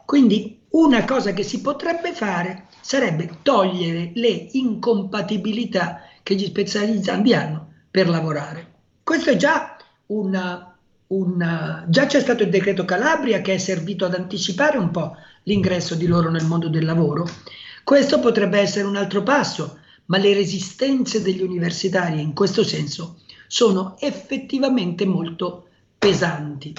Quindi una cosa che si potrebbe fare sarebbe togliere le incompatibilità che gli specializzanti hanno per lavorare. Questo è già una, una- già c'è stato il decreto Calabria che è servito ad anticipare un po' l'ingresso di loro nel mondo del lavoro. Questo potrebbe essere un altro passo, ma le resistenze degli universitari in questo senso sono effettivamente molto pesanti.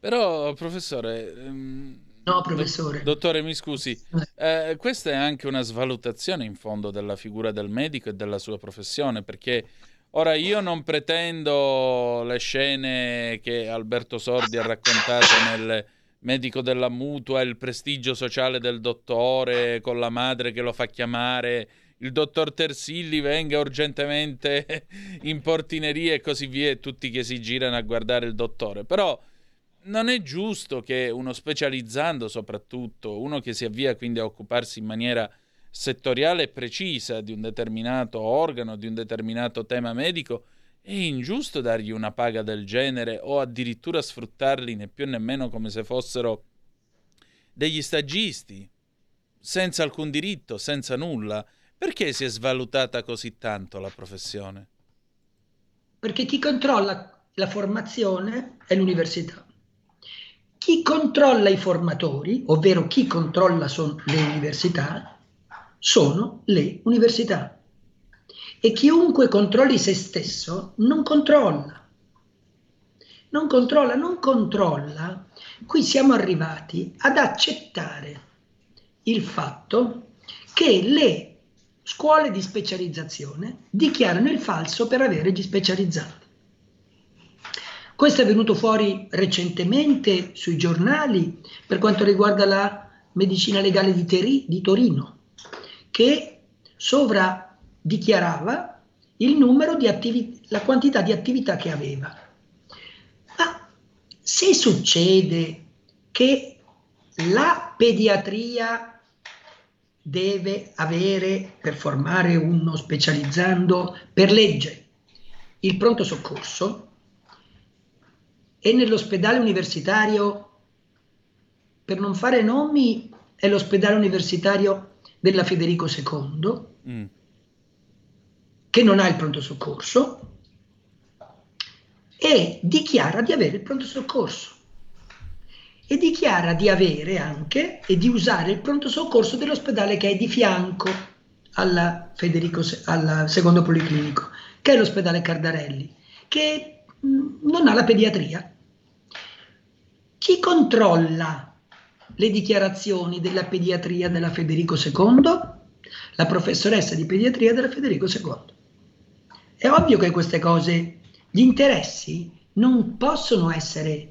Però, professore... ehm, No, professore. do- dottore, mi scusi, eh, questa è anche una svalutazione in fondo della figura del medico e della sua professione, perché ora io non pretendo le scene che Alberto Sordi ha raccontato nel medico della mutua, il prestigio sociale del dottore con la madre che lo fa chiamare, il dottor Tersilli venga urgentemente in portineria e così via, e tutti che si girano a guardare il dottore. Però non è giusto che uno specializzando soprattutto, uno che si avvia quindi a occuparsi in maniera settoriale e precisa di un determinato organo, di un determinato tema medico, è ingiusto dargli una paga del genere o addirittura sfruttarli né più né meno come se fossero degli stagisti, senza alcun diritto, senza nulla. Perché si è svalutata così tanto la professione? Perché chi controlla la formazione è l'università. Chi controlla i formatori, ovvero chi controlla son- le università, sono le università. E chiunque controlli se stesso non controlla. Non controlla, non controlla. Qui siamo arrivati ad accettare il fatto che le scuole di specializzazione dichiarano il falso per avere gli specializzati. Questo è venuto fuori recentemente sui giornali per quanto riguarda la medicina legale di, Teri- di Torino, che sovradichiarava il numero di attivi- la quantità di attività che aveva. Ma se succede che la pediatria deve avere per formare uno specializzando per legge il pronto soccorso e nell'ospedale universitario, per non fare nomi, è l'ospedale universitario della Federico II, Mm. che non ha il pronto soccorso e dichiara di avere il pronto soccorso e dichiara di avere anche e di usare il pronto soccorso dell'ospedale che è di fianco alla Federico, al secondo policlinico, che è l'ospedale Cardarelli, che mh, non ha la pediatria. Chi controlla le dichiarazioni della pediatria della Federico II? La professoressa di pediatria della Federico II. È ovvio che queste cose, gli interessi non possono essere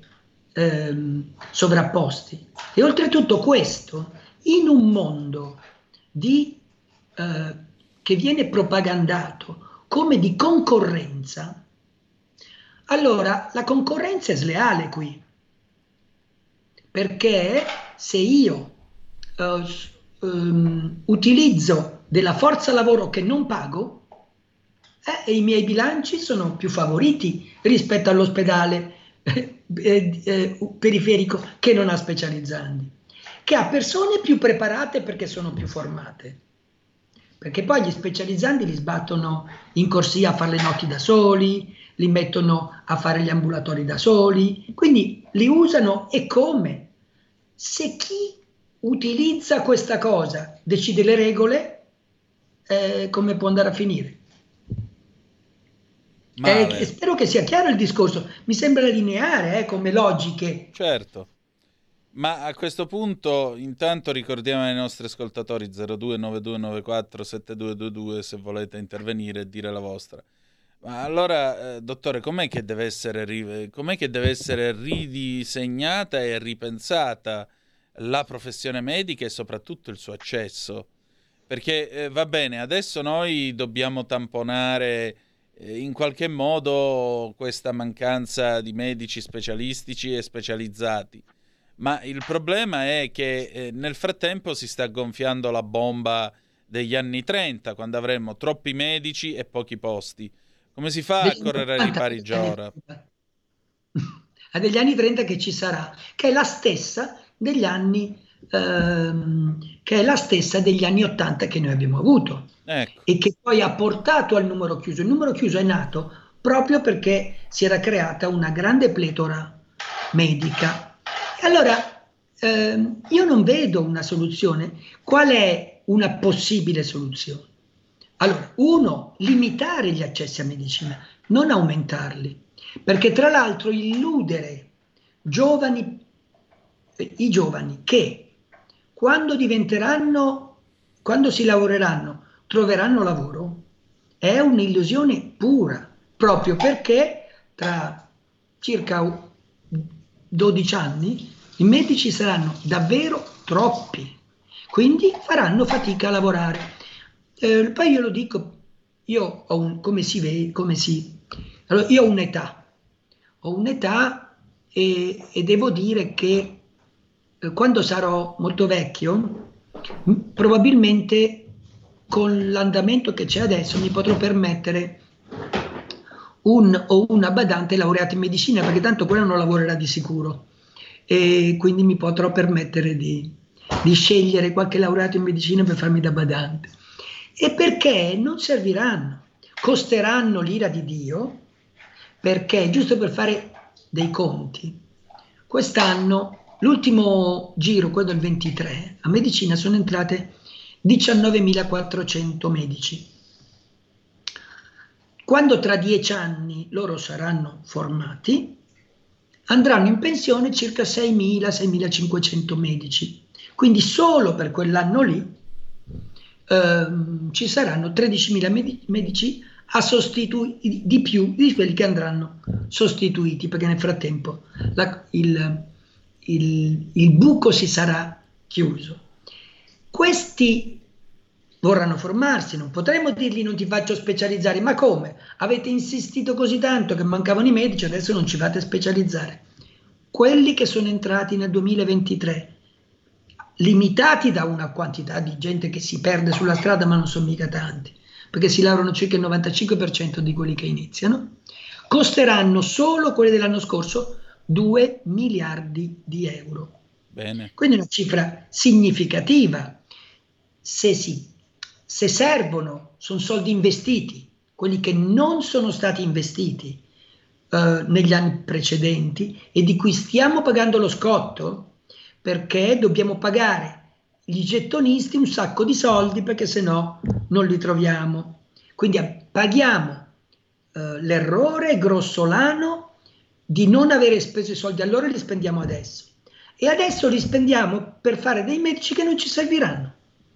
ehm, sovrapposti. E oltretutto questo, in un mondo di, eh, che viene propagandato come di concorrenza, allora la concorrenza è sleale qui. Perché se io eh, ehm, utilizzo della forza lavoro che non pago, eh, i miei bilanci sono più favoriti rispetto all'ospedale eh, eh, periferico che non ha specializzandi, che ha persone più preparate perché sono più formate. Perché poi gli specializzandi li sbattono in corsia a fare le notti da soli, li mettono a fare gli ambulatori da soli, quindi li usano e come? Se chi utilizza questa cosa decide le regole, eh, come può andare a finire? Eh, spero che sia chiaro il discorso, mi sembra lineare eh, come logiche. Certo. Ma a questo punto, intanto ricordiamo ai nostri ascoltatori 0292947222 se volete intervenire e dire la vostra. Ma allora, eh, dottore, com'è che deve essere, com'è che deve essere ridisegnata e ripensata la professione medica e soprattutto il suo accesso? Perché eh, va bene, adesso noi dobbiamo tamponare eh, in qualche modo questa mancanza di medici specialistici e specializzati. Ma il problema è che eh, nel frattempo si sta gonfiando la bomba degli anni 30, quando avremmo troppi medici e pochi posti. Come si fa a correre ai 80 ripari già ora? a degli anni 30 che ci sarà, che è la stessa degli anni, ehm, che è la stessa degli anni 80 che noi abbiamo avuto Ecco, e che poi ha portato al numero chiuso. Il numero chiuso è nato proprio perché si era creata una grande pletora medica. E allora ehm, io non vedo una soluzione. Qual è una possibile soluzione? Allora, uno, limitare gli accessi a medicina, non aumentarli, perché tra l'altro illudere giovani, eh, i giovani che quando diventeranno, quando si lavoreranno, troveranno lavoro, è un'illusione pura, proprio perché tra circa 12 anni I medici saranno davvero troppi, quindi faranno fatica a lavorare. Eh, poi io lo dico, io ho un, come si vede, come si... Allora, io ho un'età, ho un'età e, e devo dire che eh, quando sarò molto vecchio, probabilmente con l'andamento che c'è adesso mi potrò permettere un o una badante laureata in medicina, perché tanto quella non lavorerà di sicuro e quindi mi potrò permettere di, di scegliere qualche laureato in medicina per farmi da badante. E perché non serviranno, costeranno l'ira di Dio, perché giusto per fare dei conti, quest'anno, l'ultimo giro, quello del 23, a medicina sono entrate 19.400 medici. Quando tra dieci anni loro saranno formati, andranno in pensione circa 6.000-6.500 medici. Quindi solo per quell'anno lì ehm, ci saranno 13.000 medi- medici a sostitu- di più di quelli che andranno sostituiti, perché nel frattempo la- il, il- il buco si sarà chiuso. Questi vorranno formarsi, non potremo dirgli non ti faccio specializzare, ma come? Avete insistito così tanto che mancavano i medici, adesso non ci fate specializzare. Quelli che sono entrati nel 2023, limitati da una quantità di gente che si perde sulla strada, ma non sono mica tanti, perché si lavorano circa il 95% di quelli che iniziano, costeranno solo quelli dell'anno scorso 2 miliardi di euro. Bene. Quindi una cifra significativa. Se, si, se servono, sono soldi investiti, quelli che non sono stati investiti eh, negli anni precedenti e di cui stiamo pagando lo scotto perché dobbiamo pagare gli gettonisti un sacco di soldi perché se no non li troviamo. Quindi paghiamo eh, l'errore grossolano di non avere speso i soldi allora li spendiamo adesso. E adesso li spendiamo per fare dei medici che non ci serviranno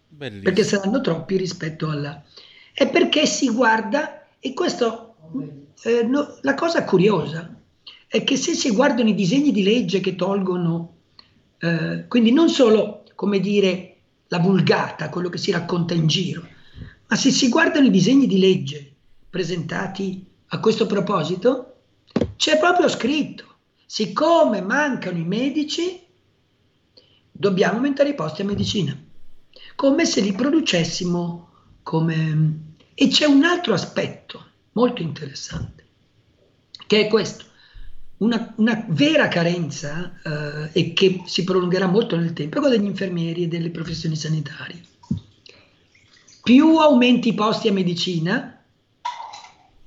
Bellissimo. perché saranno troppi rispetto alla... E perché si guarda, e questo, eh, no, la cosa curiosa è che se si guardano i disegni di legge che tolgono, eh, quindi non solo, come dire, la vulgata, quello che si racconta in giro, ma se si guardano i disegni di legge presentati a questo proposito, c'è proprio scritto, siccome mancano i medici, dobbiamo aumentare i posti a medicina. Come se li producessimo come... E c'è un altro aspetto molto interessante, che è questo, una, una vera carenza eh, e che si prolungherà molto nel tempo, è quella degli infermieri e delle professioni sanitarie. Più aumenti i posti a medicina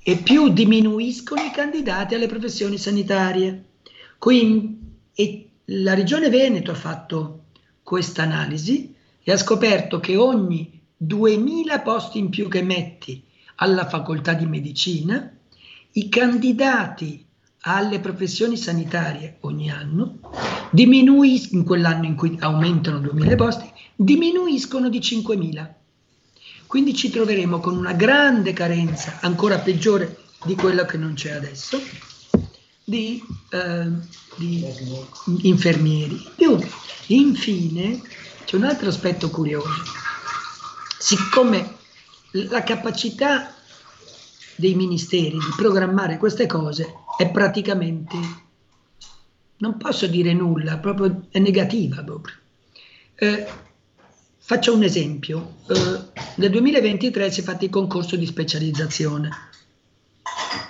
e più diminuiscono i candidati alle professioni sanitarie. Quindi, la Regione Veneto ha fatto questa analisi e ha scoperto che ogni 2000 posti in più che metti alla facoltà di medicina, i candidati alle professioni sanitarie ogni anno diminuiscono, in quell'anno in cui aumentano 2000 posti, diminuiscono di 5000. Quindi ci troveremo con una grande carenza, ancora peggiore di quella che non c'è adesso, di, eh, di infermieri. Più, infine, c'è un altro aspetto curioso. Siccome la capacità dei ministeri di programmare queste cose è praticamente, non posso dire nulla, proprio è negativa proprio. Eh, faccio un esempio. Eh, nel 2023 si è fatto il concorso di specializzazione.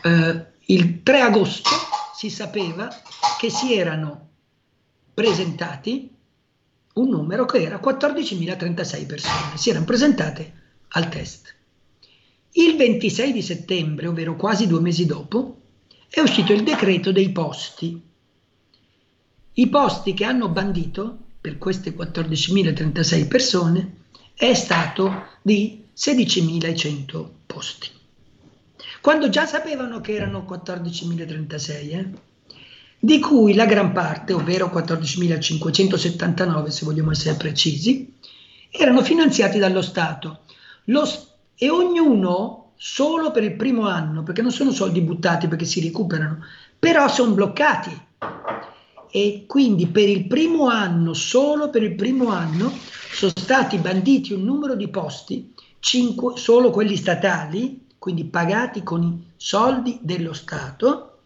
Eh, il 3 agosto si sapeva che si erano presentati un numero che era 14.036 persone, si erano presentate al test. Il 26 di settembre, ovvero quasi due mesi dopo, è uscito il decreto dei posti. I posti che hanno bandito per queste 14.036 persone è stato di 16.100 posti. Quando già sapevano che erano 14.036, eh, di cui la gran parte, ovvero 14.579 se vogliamo essere precisi, erano finanziati dallo Stato. Lo, e ognuno solo per il primo anno, perché non sono soldi buttati perché si recuperano, però sono bloccati. e quindi per il primo anno, solo per il primo anno, sono stati banditi un numero di posti, cinque- solo quelli statali, quindi pagati con i soldi dello Stato,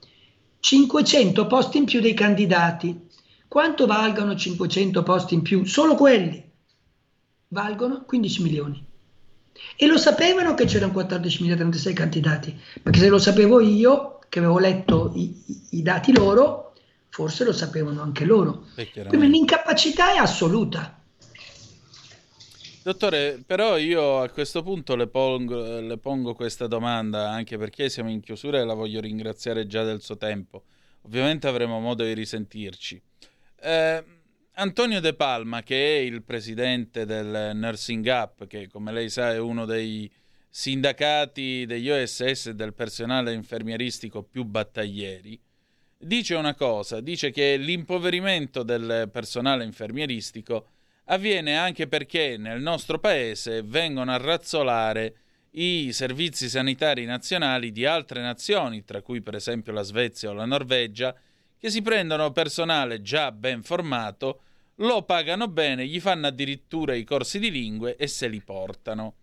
500 posti in più dei candidati. Quanto valgono 500 posti in più? Solo quelli valgono 15 milioni. E lo sapevano che c'erano 14.036 candidati, perché se lo sapevo io, che avevo letto i, i- dati loro, forse lo sapevano anche loro. Quindi l'incapacità è assoluta. Dottore, però io a questo punto le pongo, le pongo questa domanda, anche perché siamo in chiusura e la voglio ringraziare già del suo tempo. Ovviamente avremo modo di risentirci. Eh, Antonio De Palma, che è il presidente del Nursing Up, che come lei sa è uno dei sindacati degli OSS e del personale infermieristico più battaglieri, dice una cosa, dice che l'impoverimento del personale infermieristico avviene anche perché nel nostro paese vengono a razzolare i servizi sanitari nazionali di altre nazioni, tra cui per esempio la Svezia o la Norvegia, che si prendono personale già ben formato, lo pagano bene, gli fanno addirittura i corsi di lingue e se li portano.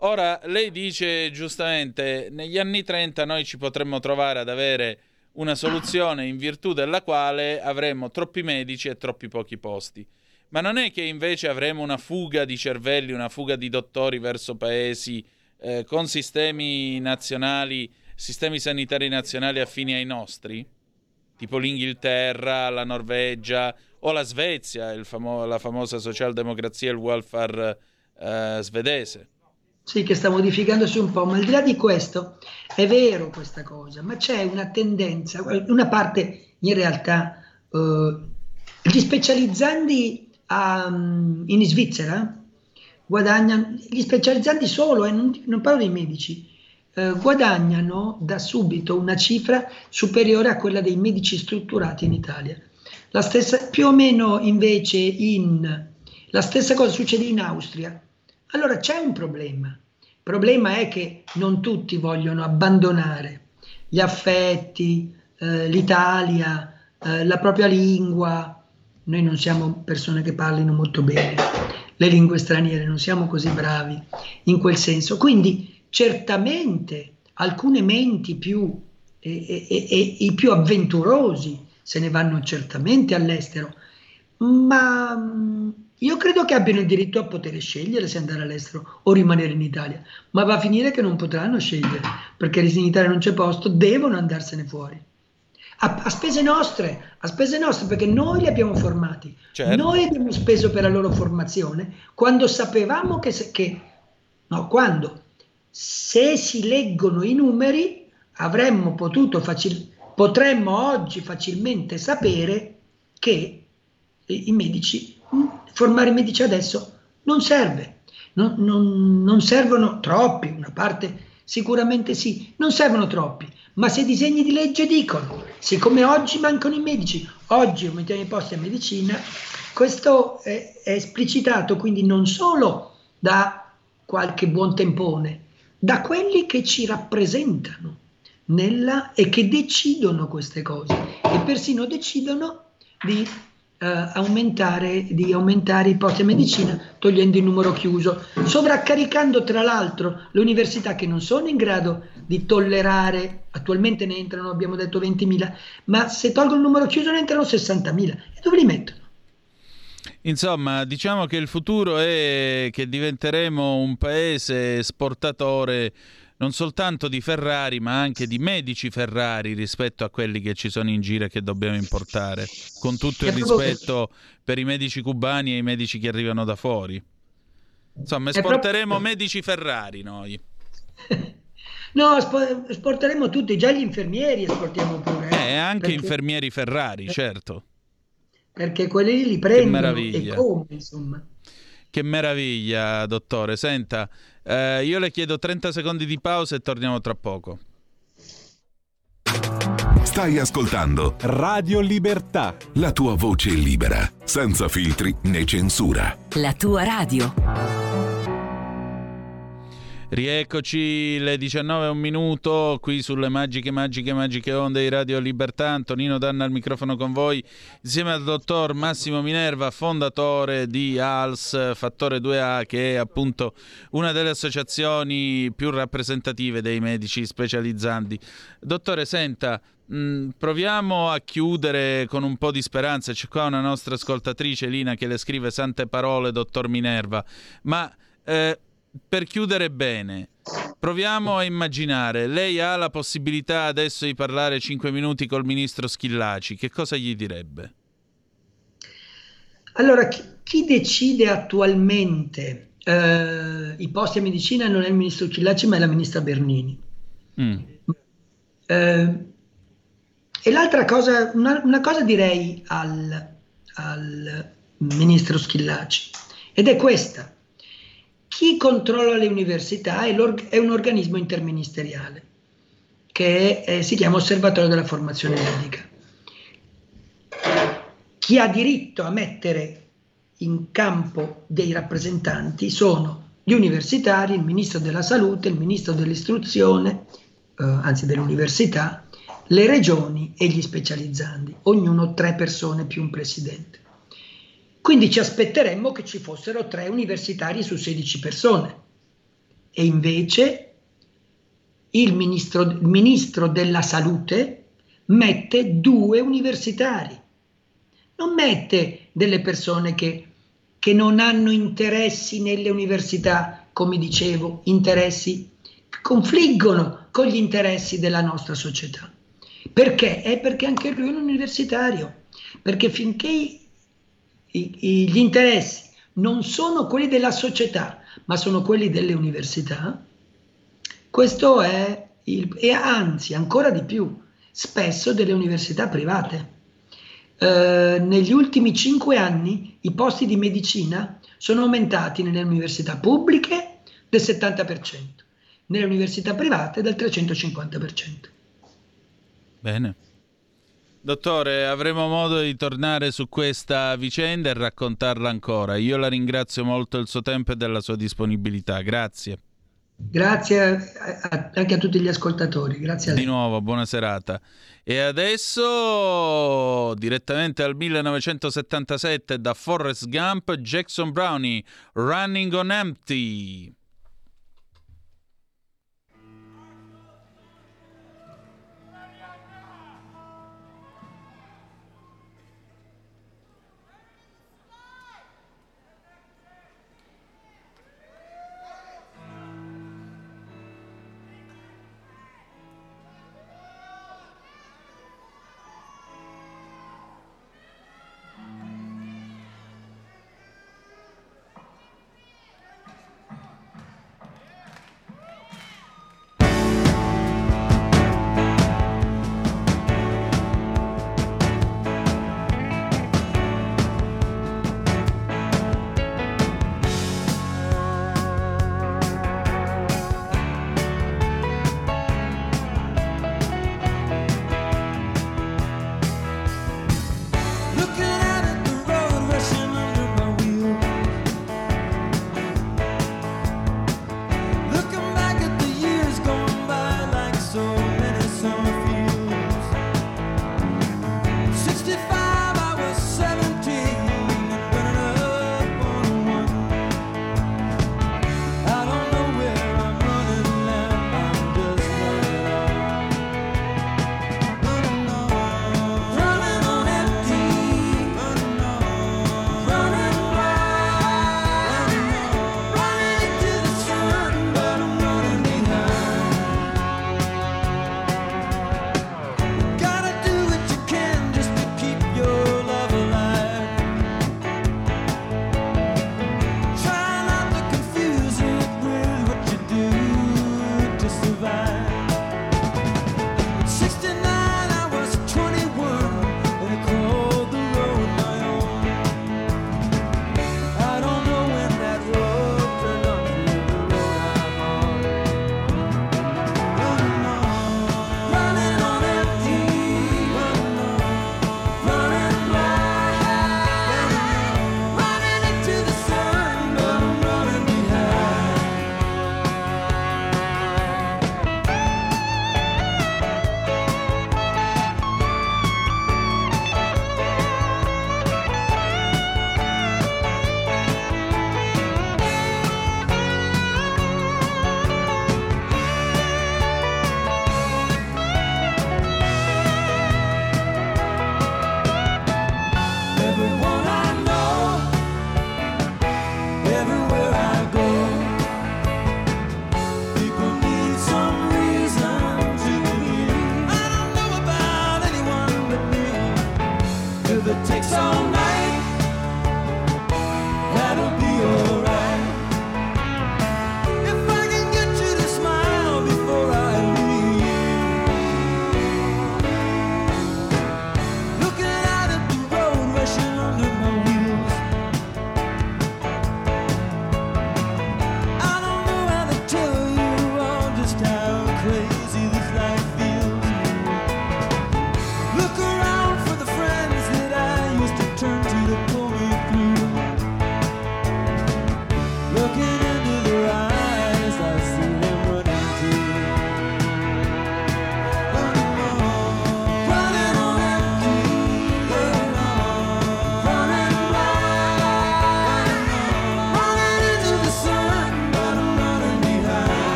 Ora, lei dice giustamente, negli anni 30 noi ci potremmo trovare ad avere una soluzione in virtù della quale avremmo troppi medici e troppi pochi posti. Ma non è che invece avremo una fuga di cervelli, una fuga di dottori verso paesi eh, con sistemi nazionali, sistemi sanitari nazionali affini ai nostri? Tipo l'Inghilterra, la Norvegia o la Svezia, famo- la famosa socialdemocrazia e il welfare eh, svedese. Sì, che sta modificandosi un po', ma al di là di questo è vero questa cosa, ma c'è una tendenza, una parte in realtà, eh, gli specializzandi a- in Svizzera guadagnano, gli specializzandi solo, e non, non parlo dei medici, eh, guadagnano da subito una cifra superiore a quella dei medici strutturati in Italia. La stessa, più o meno invece in, la stessa cosa succede in Austria. Allora c'è un problema. Il problema è che non tutti vogliono abbandonare gli affetti, eh, l'Italia, eh, la propria lingua. Noi non siamo persone che parlino molto bene le lingue straniere, non siamo così bravi in quel senso. Quindi certamente alcune menti più e, e- e- i più avventurosi se ne vanno certamente all'estero, ma mh, io credo che abbiano il diritto a poter scegliere se andare all'estero o rimanere in Italia, ma va a finire che non potranno scegliere, perché in Italia non c'è posto, devono andarsene fuori. A, a spese nostre, a spese nostre, perché noi li abbiamo formati, Certo. noi abbiamo speso per la loro formazione quando sapevamo che, se- che no, quando se si leggono i numeri avremmo potuto facil- potremmo oggi facilmente sapere che i, medici, formare i medici adesso non serve, non, non- non servono troppi, una parte sicuramente sì, non servono troppi, ma se i disegni di legge dicono, siccome oggi mancano i medici, oggi aumentiamo i posti a medicina, questo è, è esplicitato quindi non solo da qualche buon tempone, da quelli che ci rappresentano nella, e che decidono queste cose e persino decidono di, eh, aumentare, di aumentare i posti a medicina togliendo il numero chiuso, sovraccaricando tra l'altro le università che non sono in grado di tollerare, attualmente ne entrano, abbiamo detto 20.000, ma se tolgono il numero chiuso ne entrano 60.000 e dove li mettono? Insomma, diciamo che il futuro è che diventeremo un paese esportatore non soltanto di Ferrari, ma anche di medici Ferrari rispetto a quelli che ci sono in giro e che dobbiamo importare, con tutto il rispetto per i medici cubani e i medici che arrivano da fuori. Insomma, È proprio- esporteremo medici Ferrari noi. No, spo- esporteremo tutti, già gli infermieri esportiamo pure. Eh, e anche perché- infermieri Ferrari, certo. perché quelli li prendono meraviglia. e come, insomma. Che meraviglia, dottore. Senta, eh, io le chiedo 30 secondi di pausa e torniamo tra poco. Stai ascoltando Radio Libertà. la tua voce libera, senza filtri né censura. La tua radio. Rieccoci le 19 e un minuto qui sulle magiche, magiche, magiche onde di Radio Libertà. Antonino Danna al microfono con voi insieme al dottor Massimo Minerva, fondatore di ALS Fattore 2A, che è appunto una delle associazioni più rappresentative dei medici specializzanti. Dottore, senta, mh, proviamo a chiudere con un po' di speranza. C'è qua una nostra ascoltatrice, Lina, che le scrive sante parole, dottor Minerva, ma... Eh, per chiudere bene, proviamo a immaginare, lei ha la possibilità adesso di parlare 5 minuti col ministro Schillaci, che cosa gli direbbe? Allora, chi, chi decide attualmente eh, i posti a medicina non è il ministro Chillaci, ma è la ministra Bernini. Mm. Eh, e l'altra cosa, una, una cosa direi al, al ministro Schillaci, ed è questa. Chi controlla le università è, è un organismo interministeriale che è, si chiama Osservatorio della Formazione Medica. Chi ha diritto a mettere in campo dei rappresentanti sono gli universitari, il ministro della salute, il ministro dell'istruzione, eh, anzi dell'università, le regioni e gli specializzandi, ognuno tre persone più un presidente. Quindi ci aspetteremmo che ci fossero tre universitari su 16 persone. E invece il ministro, il ministro della salute mette due universitari. Non mette delle persone che, che non hanno interessi nelle università, come dicevo, interessi che confliggono con gli interessi della nostra società. Perché? È perché anche lui è un universitario. Perché finché i, i, gli interessi non sono quelli della società, ma sono quelli delle università, questo è il, e anzi ancora di più, spesso delle università private. Eh, negli ultimi cinque anni i posti di medicina sono aumentati nelle università pubbliche del 70%, nelle università private del 350%. Bene. Dottore, avremo modo di tornare su questa vicenda e raccontarla ancora. Io la ringrazio molto del suo tempo e della sua disponibilità. Grazie. Grazie a, a, anche a tutti gli ascoltatori. Grazie a Di lei. nuovo, buona serata. E adesso, direttamente al 1977, da Forrest Gump, Jackson Brownie, Running on Empty.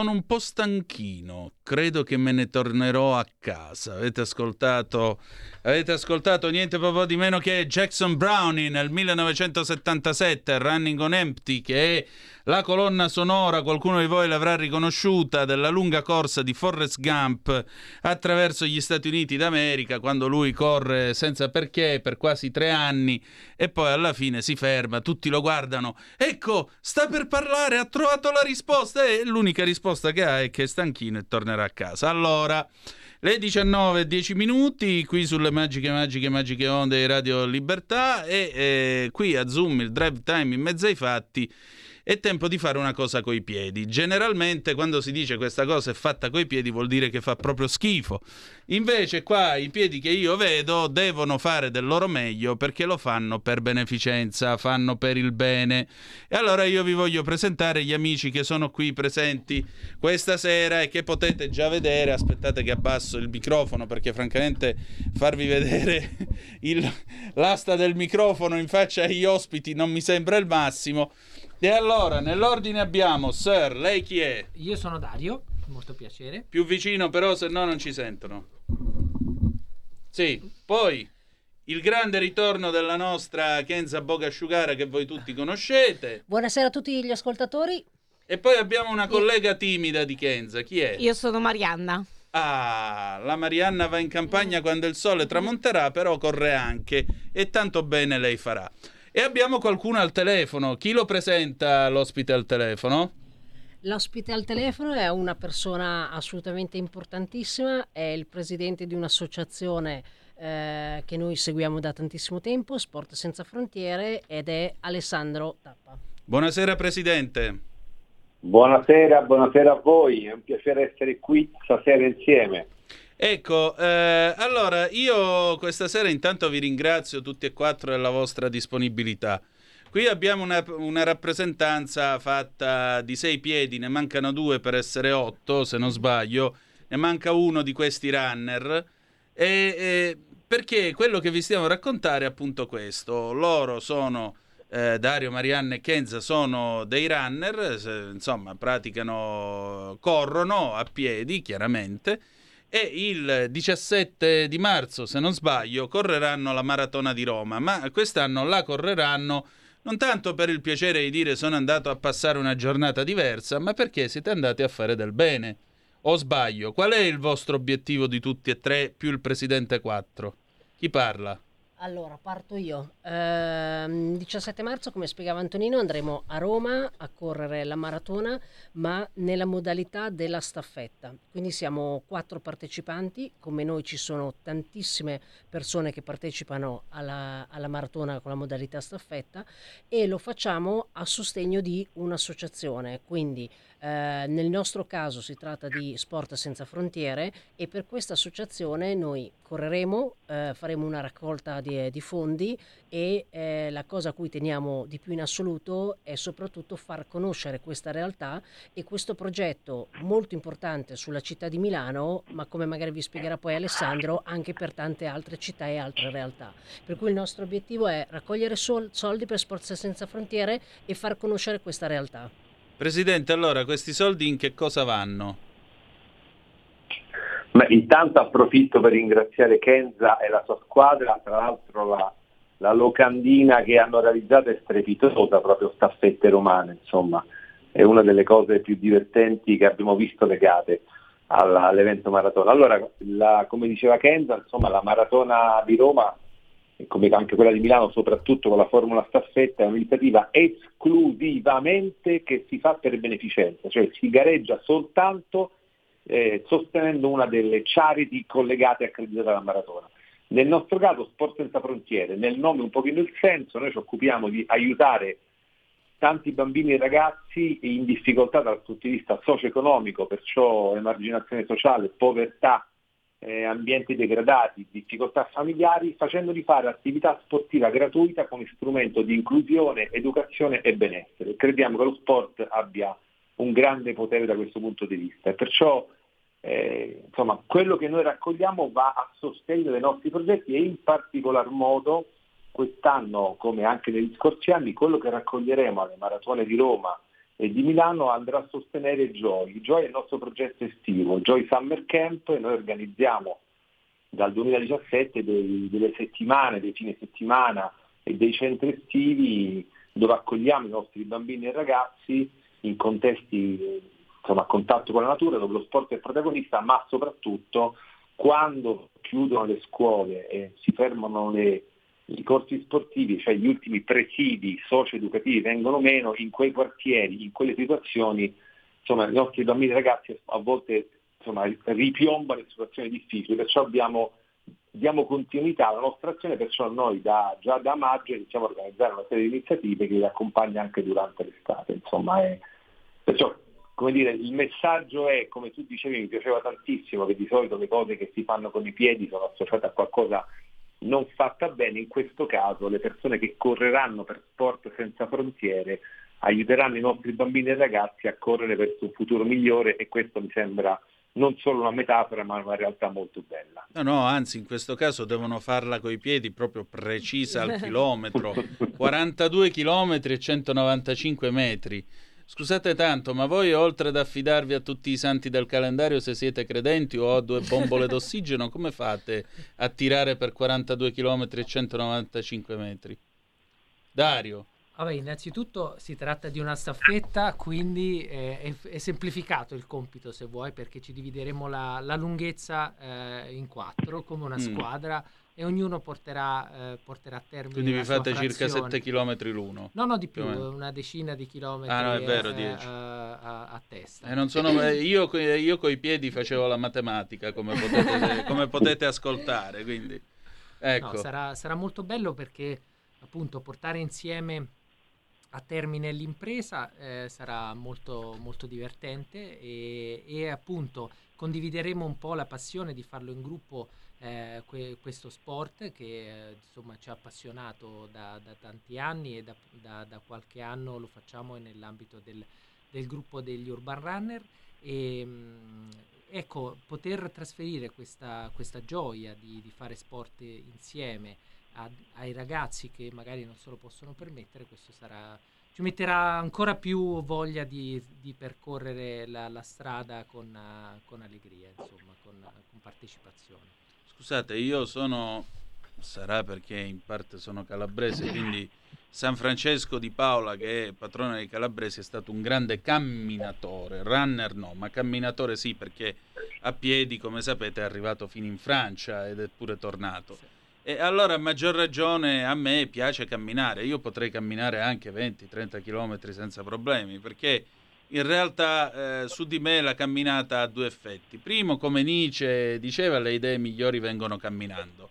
Sono un po' stanchino, credo che me ne tornerò a casa. Avete ascoltato, avete ascoltato niente proprio di meno che Jackson Browning nel 1977, Running on Empty, che è la colonna sonora, qualcuno di voi l'avrà riconosciuta, della lunga corsa di Forrest Gump attraverso gli Stati Uniti d'America, quando lui corre senza perché per quasi tre anni e poi alla fine si ferma, tutti lo guardano, ecco, sta per parlare, ha trovato la risposta e l'unica risposta che ha è che è stanchino e tornerà a casa. Allora, le 19 e 10 minuti qui sulle magiche, magiche, magiche onde di Radio Libertà e eh, qui a Zoom il drive time in mezzo ai fatti è tempo di fare una cosa coi piedi. Generalmente quando si dice questa cosa è fatta coi piedi vuol dire che fa proprio schifo. Invece qua i piedi che io vedo devono fare del loro meglio perché lo fanno per beneficenza, fanno per il bene. E allora io vi voglio presentare gli amici che sono qui presenti questa sera e che potete già vedere. Aspettate che abbasso il microfono perché francamente farvi vedere il- l'asta del microfono in faccia agli ospiti non mi sembra il massimo. E allora, nell'ordine abbiamo Sir, lei chi è? Io sono Dario, molto piacere. Più vicino però, se no non ci sentono. Sì, poi il grande ritorno della nostra Kenza Bogasciugara che voi tutti conoscete. Buonasera a tutti gli ascoltatori. E poi abbiamo una collega timida di Kenza, chi è? Io sono Marianna. Ah, la Marianna va in campagna quando il sole tramonterà, però corre anche e tanto bene lei farà. E abbiamo qualcuno al telefono. Chi lo presenta l'ospite al telefono? L'ospite al telefono è una persona assolutamente importantissima, è il presidente di un'associazione eh, che noi seguiamo da tantissimo tempo, Sport Senza Frontiere, ed è Alessandro Tappa. Buonasera Presidente. Buonasera, buonasera a voi, è un piacere essere qui stasera insieme. Ecco, eh, allora io questa sera intanto vi ringrazio tutti e quattro della vostra disponibilità. Qui abbiamo una, una rappresentanza fatta di sei piedi, ne mancano due per essere otto, se non sbaglio, ne manca uno di questi runner. E, e- perché quello che vi stiamo a raccontare è appunto questo. Loro sono eh, Dario, Marianne e Kenza sono dei runner, se- insomma, praticano, corrono a piedi, chiaramente. E il 17 di marzo, se non sbaglio, correranno la maratona di Roma, ma quest'anno la correranno non tanto per il piacere di dire sono andato a passare una giornata diversa, ma perché siete andati a fare del bene. O sbaglio? Qual è il vostro obiettivo di tutti e tre più il presidente 4? Chi parla? Allora, parto io. Ehm, 17 marzo, come spiegava Antonino, andremo a Roma a correre la maratona, ma nella modalità della staffetta. Quindi siamo quattro partecipanti, come noi ci sono tantissime persone che partecipano alla, alla maratona con la modalità staffetta e lo facciamo a sostegno di un'associazione. Quindi eh, nel nostro caso si tratta di Sport Senza Frontiere e per questa associazione noi correremo, eh, faremo una raccolta di di, di fondi e eh, la cosa a cui teniamo di più in assoluto è soprattutto far conoscere questa realtà e questo progetto molto importante sulla città di Milano, ma come magari vi spiegherà poi Alessandro, anche per tante altre città e altre realtà. Per cui il nostro obiettivo è raccogliere sol- soldi per Sport Senza Frontiere e far conoscere questa realtà. Presidente, allora questi soldi in che cosa vanno? Beh, intanto approfitto per ringraziare Kenza e la sua squadra, tra l'altro la, la locandina che hanno realizzato è strepitosa, proprio staffette romane, insomma, è una delle cose più divertenti che abbiamo visto legate alla- all'evento maratona. Allora, la- come diceva Kenza, insomma, la maratona di Roma, come anche quella di Milano, soprattutto con la formula staffetta, è un'iniziativa esclusivamente che si fa per beneficenza, cioè si gareggia soltanto eh, sostenendo una delle charity collegate e accreditate alla maratona. Nel nostro caso Sport Senza Frontiere, nel nome un pochino il senso, noi ci occupiamo di aiutare tanti bambini e ragazzi in difficoltà dal punto di vista socio-economico, perciò emarginazione sociale, povertà, eh, ambienti degradati, difficoltà familiari, facendoli fare attività sportiva gratuita come strumento di inclusione, educazione e benessere. Crediamo che lo sport abbia un grande potere da questo punto di vista perciò eh, insomma, quello che noi raccogliamo va a sostegno dei nostri progetti e in particolar modo quest'anno, come anche negli scorsi anni, quello che raccoglieremo alle maratone di Roma di Milano andrà a sostenere Joy. Joy è il nostro progetto estivo, Joy Summer Camp, e noi organizziamo dal 2017 dei- delle settimane, dei fine settimana e dei centri estivi dove accogliamo i nostri bambini e ragazzi in contesti insomma, a contatto con la natura, dove lo sport è protagonista, ma soprattutto quando chiudono le scuole e si fermano le- i corsi sportivi, cioè gli ultimi presidi socio-educativi vengono meno, in quei quartieri, in quelle situazioni, insomma, i nostri bambini e ragazzi a volte insomma, ripiombano in situazioni difficili, perciò abbiamo, diamo continuità alla nostra azione, perciò noi da- già da maggio iniziamo a organizzare una serie di iniziative che li accompagna anche durante l'estate. Insomma, è- perciò come dire, il messaggio è, come tu dicevi, mi piaceva tantissimo che di solito le cose che si fanno con i piedi sono associate a qualcosa non fatta bene, in questo caso le persone che correranno per sport senza frontiere aiuteranno i nostri bambini e ragazzi a correre verso un futuro migliore e questo mi sembra non solo una metafora ma una realtà molto bella. No, no, anzi, in questo caso devono farla coi piedi proprio precisa al chilometro. 42 chilometri e 195 metri. Scusate tanto, ma voi oltre ad affidarvi a tutti i santi del calendario se siete credenti o a due bombole d'ossigeno, come fate a tirare per 42 chilometri e 195 metri? Dario. Vabbè, innanzitutto si tratta di una staffetta, quindi eh, è, è semplificato il compito se vuoi, perché ci divideremo la, la lunghezza eh, in quattro come una Mm. squadra e ognuno porterà, eh, porterà a termine Quindi vi fate circa frazione. 7 chilometri l'uno. No, no, di più, Più una decina di chilometri Ah, no, è vero, eh, 10. a, a- testa. E non sono, eh, io, io coi piedi facevo la matematica, come potete, come potete ascoltare, quindi... Ecco. No, sarà, sarà molto bello perché appunto portare insieme a termine l'impresa eh, sarà molto, molto divertente e, e appunto condivideremo un po' la passione di farlo in gruppo eh, que- questo sport che eh, insomma ci ha appassionato da, da tanti anni e da, da- da qualche anno lo facciamo nell'ambito del, del gruppo degli Urban Runner. E mh, ecco poter trasferire questa, questa gioia di, di fare sport insieme a- ai ragazzi che magari non se lo possono permettere questo sarà ci metterà ancora più voglia di, di percorrere la, la strada con, eh, con allegria insomma con, con partecipazione Scusate, io sono, sarà perché in parte sono calabrese, quindi San Francesco di Paola, che è patrone dei calabresi, è stato un grande camminatore, runner no, ma camminatore sì, perché a piedi, come sapete, è arrivato fino in Francia ed è pure tornato. E allora a maggior ragione a me piace camminare, io potrei camminare anche 20-30 km senza problemi, perché in realtà eh, su di me la camminata ha due effetti. Primo, come Nietzsche diceva, le idee migliori vengono camminando.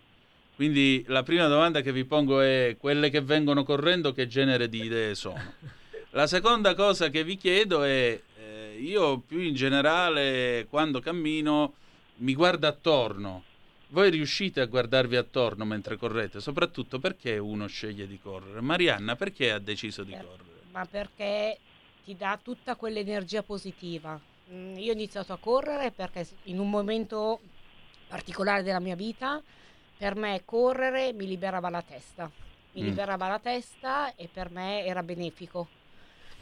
Quindi la prima domanda che vi pongo è quelle che vengono correndo che genere di idee sono? La seconda cosa che vi chiedo è eh, io più in generale quando cammino mi guardo attorno Voi riuscite a guardarvi attorno mentre correte, soprattutto perché uno sceglie di correre. Marianna, perché ha deciso di Per- correre? ma perché ti dà tutta quell'energia positiva. Mm, Io ho iniziato a correre perché in un momento particolare della mia vita, per me correre mi liberava la testa, mi Mm. liberava la testa e per me era benefico.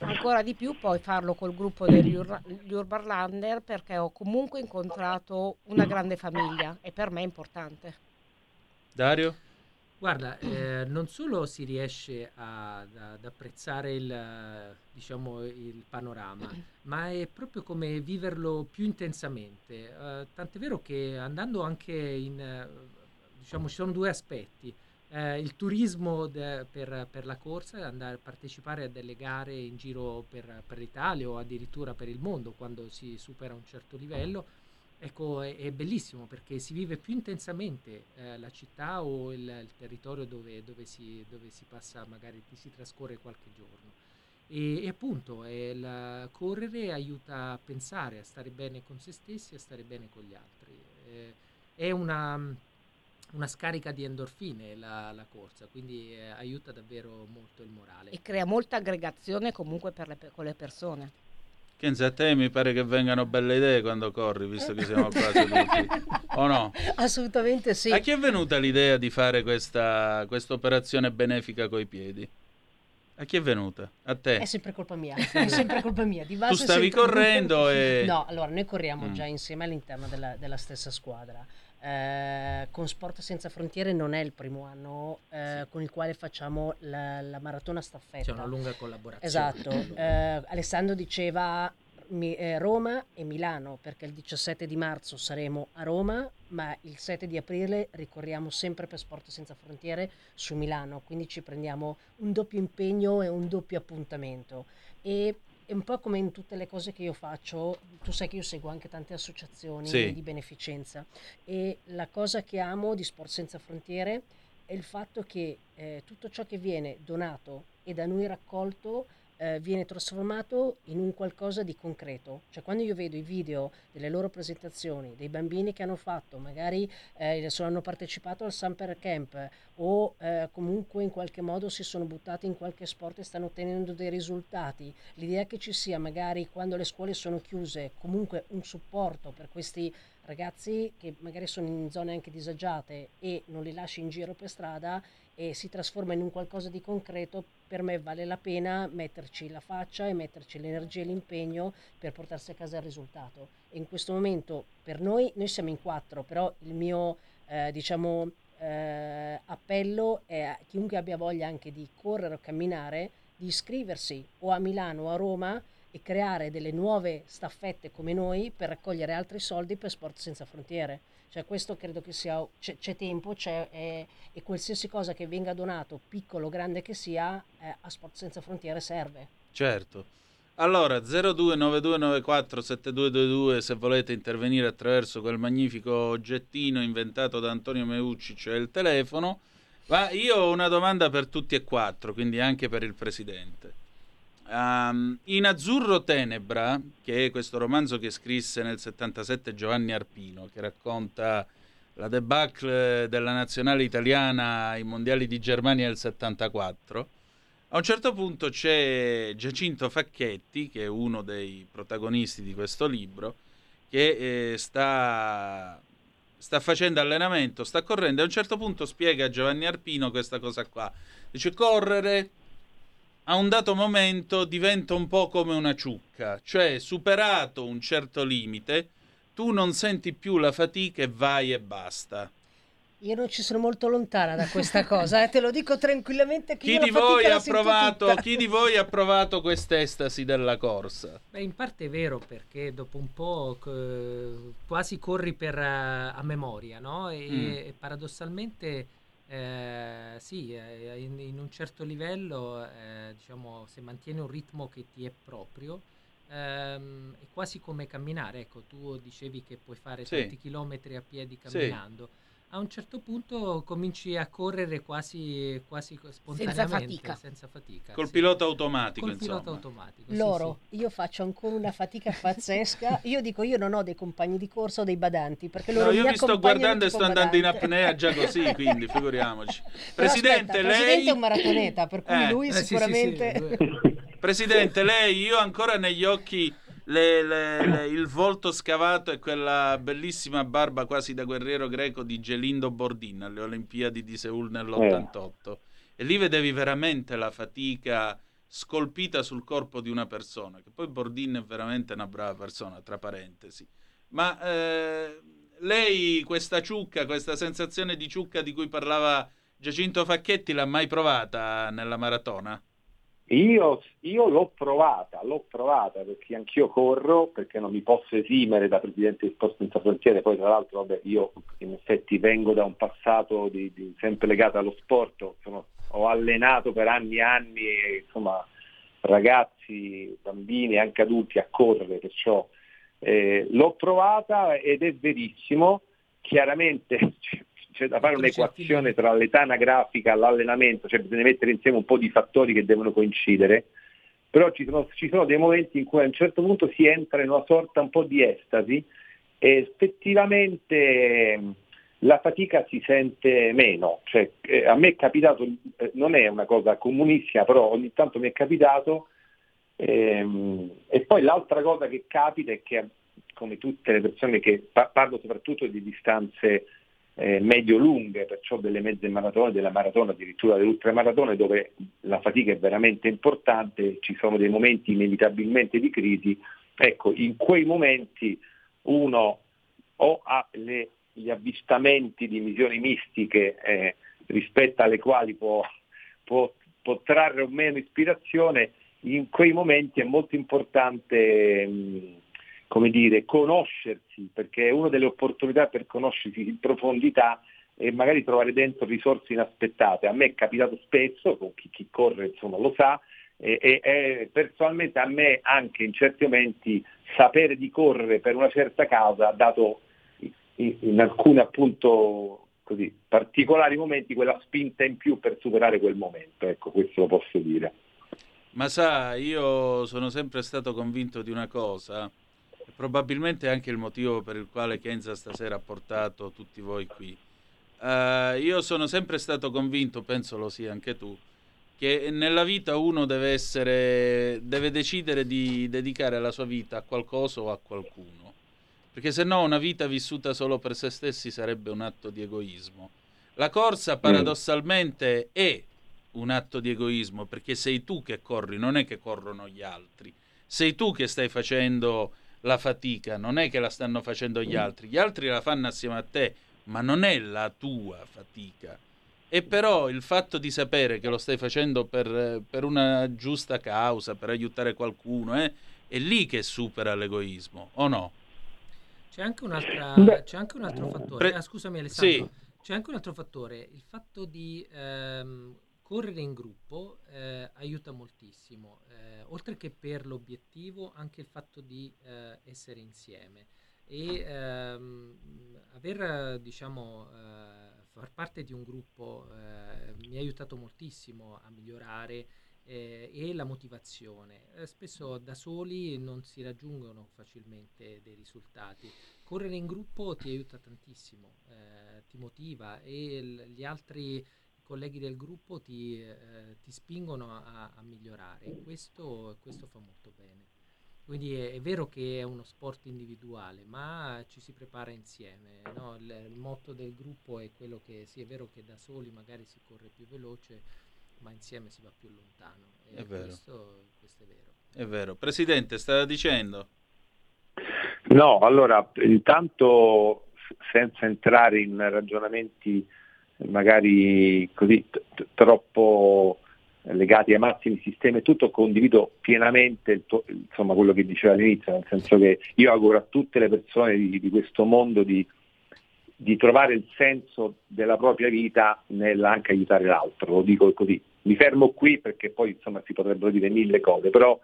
Ancora di più poi farlo col gruppo degli Ur- gli Urbarlander perché ho comunque incontrato una grande famiglia e per me è importante. Dario? Guarda, eh, non solo si riesce a- ad, ad apprezzare il, diciamo, il panorama, ma è proprio come viverlo più intensamente. Eh, tant'è vero che andando anche in, diciamo, ci sono due aspetti. Eh, il turismo de- per, per la corsa, andare a partecipare a delle gare in giro per, per l'Italia o addirittura per il mondo quando si supera un certo livello, ecco, è, è bellissimo perché si vive più intensamente eh, la città o il, il territorio dove, dove si, dove si passa, magari si trascorre qualche giorno. E, e appunto la- correre aiuta a pensare, a stare bene con se stessi, a stare bene con gli altri. Eh, è una, una scarica di endorfine la, la corsa, quindi eh, aiuta davvero molto il morale. E crea molta aggregazione comunque per le con le persone. Kenza, a te mi pare che vengano belle idee quando corri, visto che siamo qua seduti. o no? Assolutamente sì. A chi è venuta l'idea di fare questa questa operazione benefica coi piedi? A chi è venuta? A te? È sempre colpa mia, è sempre colpa mia. Di base Tu stavi correndo e- No, allora noi corriamo Mm. già insieme all'interno della, della stessa squadra. Eh, con Sport Senza Frontiere non è il primo anno eh, con il quale facciamo la, la maratona staffetta. C'è una lunga collaborazione. Esatto. Eh, Alessandro diceva mi- eh, Roma e Milano perché il 17 di marzo saremo a Roma, ma il 7 di aprile ricorriamo sempre per Sport Senza Frontiere su Milano, quindi ci prendiamo un doppio impegno e un doppio appuntamento. E è un po' come in tutte le cose che io faccio, tu sai che io seguo anche tante associazioni Sì. di beneficenza e la cosa che amo di Sport Senza Frontiere è il fatto che eh, tutto ciò che viene donato e da noi raccolto eh, viene trasformato in un qualcosa di concreto. Cioè quando io vedo i video delle loro presentazioni, dei bambini che hanno fatto, magari eh, hanno partecipato al Summer Camp o eh, comunque in qualche modo si sono buttati in qualche sport e stanno ottenendo dei risultati, l'idea che ci sia magari quando le scuole sono chiuse comunque un supporto per questi ragazzi che magari sono in zone anche disagiate e non li lasci in giro per strada e si trasforma in un qualcosa di concreto, per me vale la pena metterci la faccia e metterci l'energia e l'impegno per portarsi a casa il risultato. E in questo momento per noi, noi siamo in quattro, però il mio eh, diciamo eh, appello è a chiunque abbia voglia anche di correre o camminare, di iscriversi o a Milano o a Roma e creare delle nuove staffette come noi per raccogliere altri soldi per Sport Senza Frontiere. Cioè questo credo che sia, c'è, c'è tempo c'è, e, e qualsiasi cosa che venga donato, piccolo o grande che sia, eh, a Sport Senza Frontiere serve. Certo. Allora, 0292947222 se volete intervenire attraverso quel magnifico oggettino inventato da Antonio Meucci, cioè il telefono. Ma io ho una domanda per tutti e quattro, quindi anche per il Presidente. Ehm, in Azzurro Tenebra, che è questo romanzo che scrisse nel 77 Giovanni Arpino, che racconta la debacle della nazionale italiana ai mondiali di Germania del 74, a un certo punto c'è Giacinto Facchetti, che è uno dei protagonisti di questo libro, che eh, sta, sta facendo allenamento, sta correndo e a un certo punto spiega a Giovanni Arpino questa cosa qua. Dice correre a un dato momento diventa un po' come una ciucca, cioè superato un certo limite, tu non senti più la fatica e vai e basta. Io non ci sono molto lontana da questa cosa, eh, te lo dico tranquillamente Chi di, provato, chi di voi ha provato quest'estasi della corsa? Beh, in parte è vero perché dopo un po' eh, quasi corri per, eh, a memoria, no? E, Mm. e paradossalmente eh, sì, eh, in, in un certo livello, eh, diciamo, se mantieni un ritmo che ti è proprio, ehm, è quasi come camminare. Ecco, tu dicevi che puoi fare Sì. tanti chilometri a piedi Sì. A un certo punto cominci a correre quasi, quasi spontaneamente, fatica. senza fatica, Col sì. pilota automatico, Col insomma. pilota automatico. sì, Loro, io faccio ancora una fatica pazzesca. Io dico, io non ho dei compagni di corso o dei badanti, perché loro No, io mi sto guardando e sto andando in apnea già così, quindi figuriamoci. Presidente, aspetta, lei... Presidente è un maratoneta, per cui Eh. lui Eh, sì, sì, sicuramente... Presidente, lei, io ho ancora negli occhi le- le- le- il volto scavato e quella bellissima barba quasi da guerriero greco di Gelindo Bordin alle Olimpiadi di Seul nell'88. E lì vedevi veramente la fatica scolpita sul corpo di una persona, che poi Bordin è veramente una brava persona, tra parentesi. Ma eh, lei questa ciucca, questa sensazione di ciucca di cui parlava Giacinto Facchetti, l'ha mai provata nella maratona? Io, io l'ho provata, l'ho provata perché anch'io corro, perché non mi posso esimere da presidente di Sport Senza Frontiere, poi tra l'altro vabbè, io in effetti vengo da un passato di- di- sempre legato allo sport, sono- ho allenato per anni e anni insomma, ragazzi, bambini e anche adulti a correre, perciò eh, l'ho provata ed è verissimo, chiaramente c'è- da fare un'equazione tra l'età anagrafica e l'allenamento, cioè bisogna mettere insieme un po' di fattori che devono coincidere, però ci sono, ci sono dei momenti in cui a un certo punto si entra in una sorta un po' di estasi e effettivamente eh, la fatica si sente meno. Cioè, eh, a me è capitato, eh, non è una cosa comunissima, però ogni tanto mi è capitato. ehm, e poi l'altra cosa che capita è che, come tutte le persone che pa- parlo soprattutto di distanze eh, medio-lunghe, perciò delle mezze maratone, della maratona, addirittura delle ultramaratone, dove la fatica è veramente importante, ci sono dei momenti inevitabilmente di crisi. Ecco, in quei momenti uno o ha le- gli avvistamenti di missioni mistiche eh, rispetto alle quali può, può- può trarre o meno ispirazione, in quei momenti è molto importante mh, come dire, conoscersi, perché è una delle opportunità per conoscersi in profondità e magari trovare dentro risorse inaspettate. A me è capitato spesso, con chi, chi corre insomma lo sa, e, e- e personalmente a me anche in certi momenti sapere di correre per una certa causa ha dato in, in alcuni appunto così, particolari momenti quella spinta in più per superare quel momento, ecco questo lo posso dire. Ma sa, io sono sempre stato convinto di una cosa, probabilmente anche il motivo per il quale Kenza stasera ha portato tutti voi qui. Eh, io sono sempre stato convinto, penso lo sia anche tu, che nella vita uno deve essere, deve decidere di dedicare la sua vita a qualcosa o a qualcuno. Perché se no una vita vissuta solo per se stessi sarebbe un atto di egoismo. La corsa paradossalmente è un atto di egoismo perché sei tu che corri, non è che corrono gli altri. Sei tu che stai facendo la fatica, non è che la stanno facendo gli altri. Gli altri la fanno assieme a te, ma non è la tua fatica. E però il fatto di sapere che lo stai facendo per, per una giusta causa, per aiutare qualcuno, eh, è lì che supera l'egoismo, o no? C'è anche, un'altra, c'è anche un altro fattore. Pre- Ah, scusami Alessandro. Sì. C'è anche un altro fattore. Il fatto di ehm, correre in gruppo eh, aiuta moltissimo. Eh, oltre che per l'obiettivo, anche il fatto di eh, essere insieme. E ehm, aver, diciamo, eh, far parte di un gruppo eh, mi ha aiutato moltissimo a migliorare eh, e la motivazione. Spesso da soli non si raggiungono facilmente dei risultati. Correre in gruppo ti aiuta tantissimo, ti motiva e l- gli altri colleghi del gruppo ti, eh, ti spingono a, a migliorare. Questo, questo fa molto bene. Quindi è, è vero che è uno sport individuale, ma ci si prepara insieme. no? Il, il motto del gruppo è quello che sì, è vero che da soli magari si corre più veloce, ma insieme si va più lontano. E È vero. Questo, questo è vero. È vero. Presidente, stava dicendo? No, allora intanto senza entrare in ragionamenti magari così t- troppo legati ai massimi sistemi e tutto, condivido pienamente tuo- insomma, quello che diceva all'inizio, nel senso che io auguro a tutte le persone di, di questo mondo di, di trovare il senso della propria vita nell'anche aiutare l'altro, lo dico così. Mi fermo qui perché poi insomma si potrebbero dire mille cose, però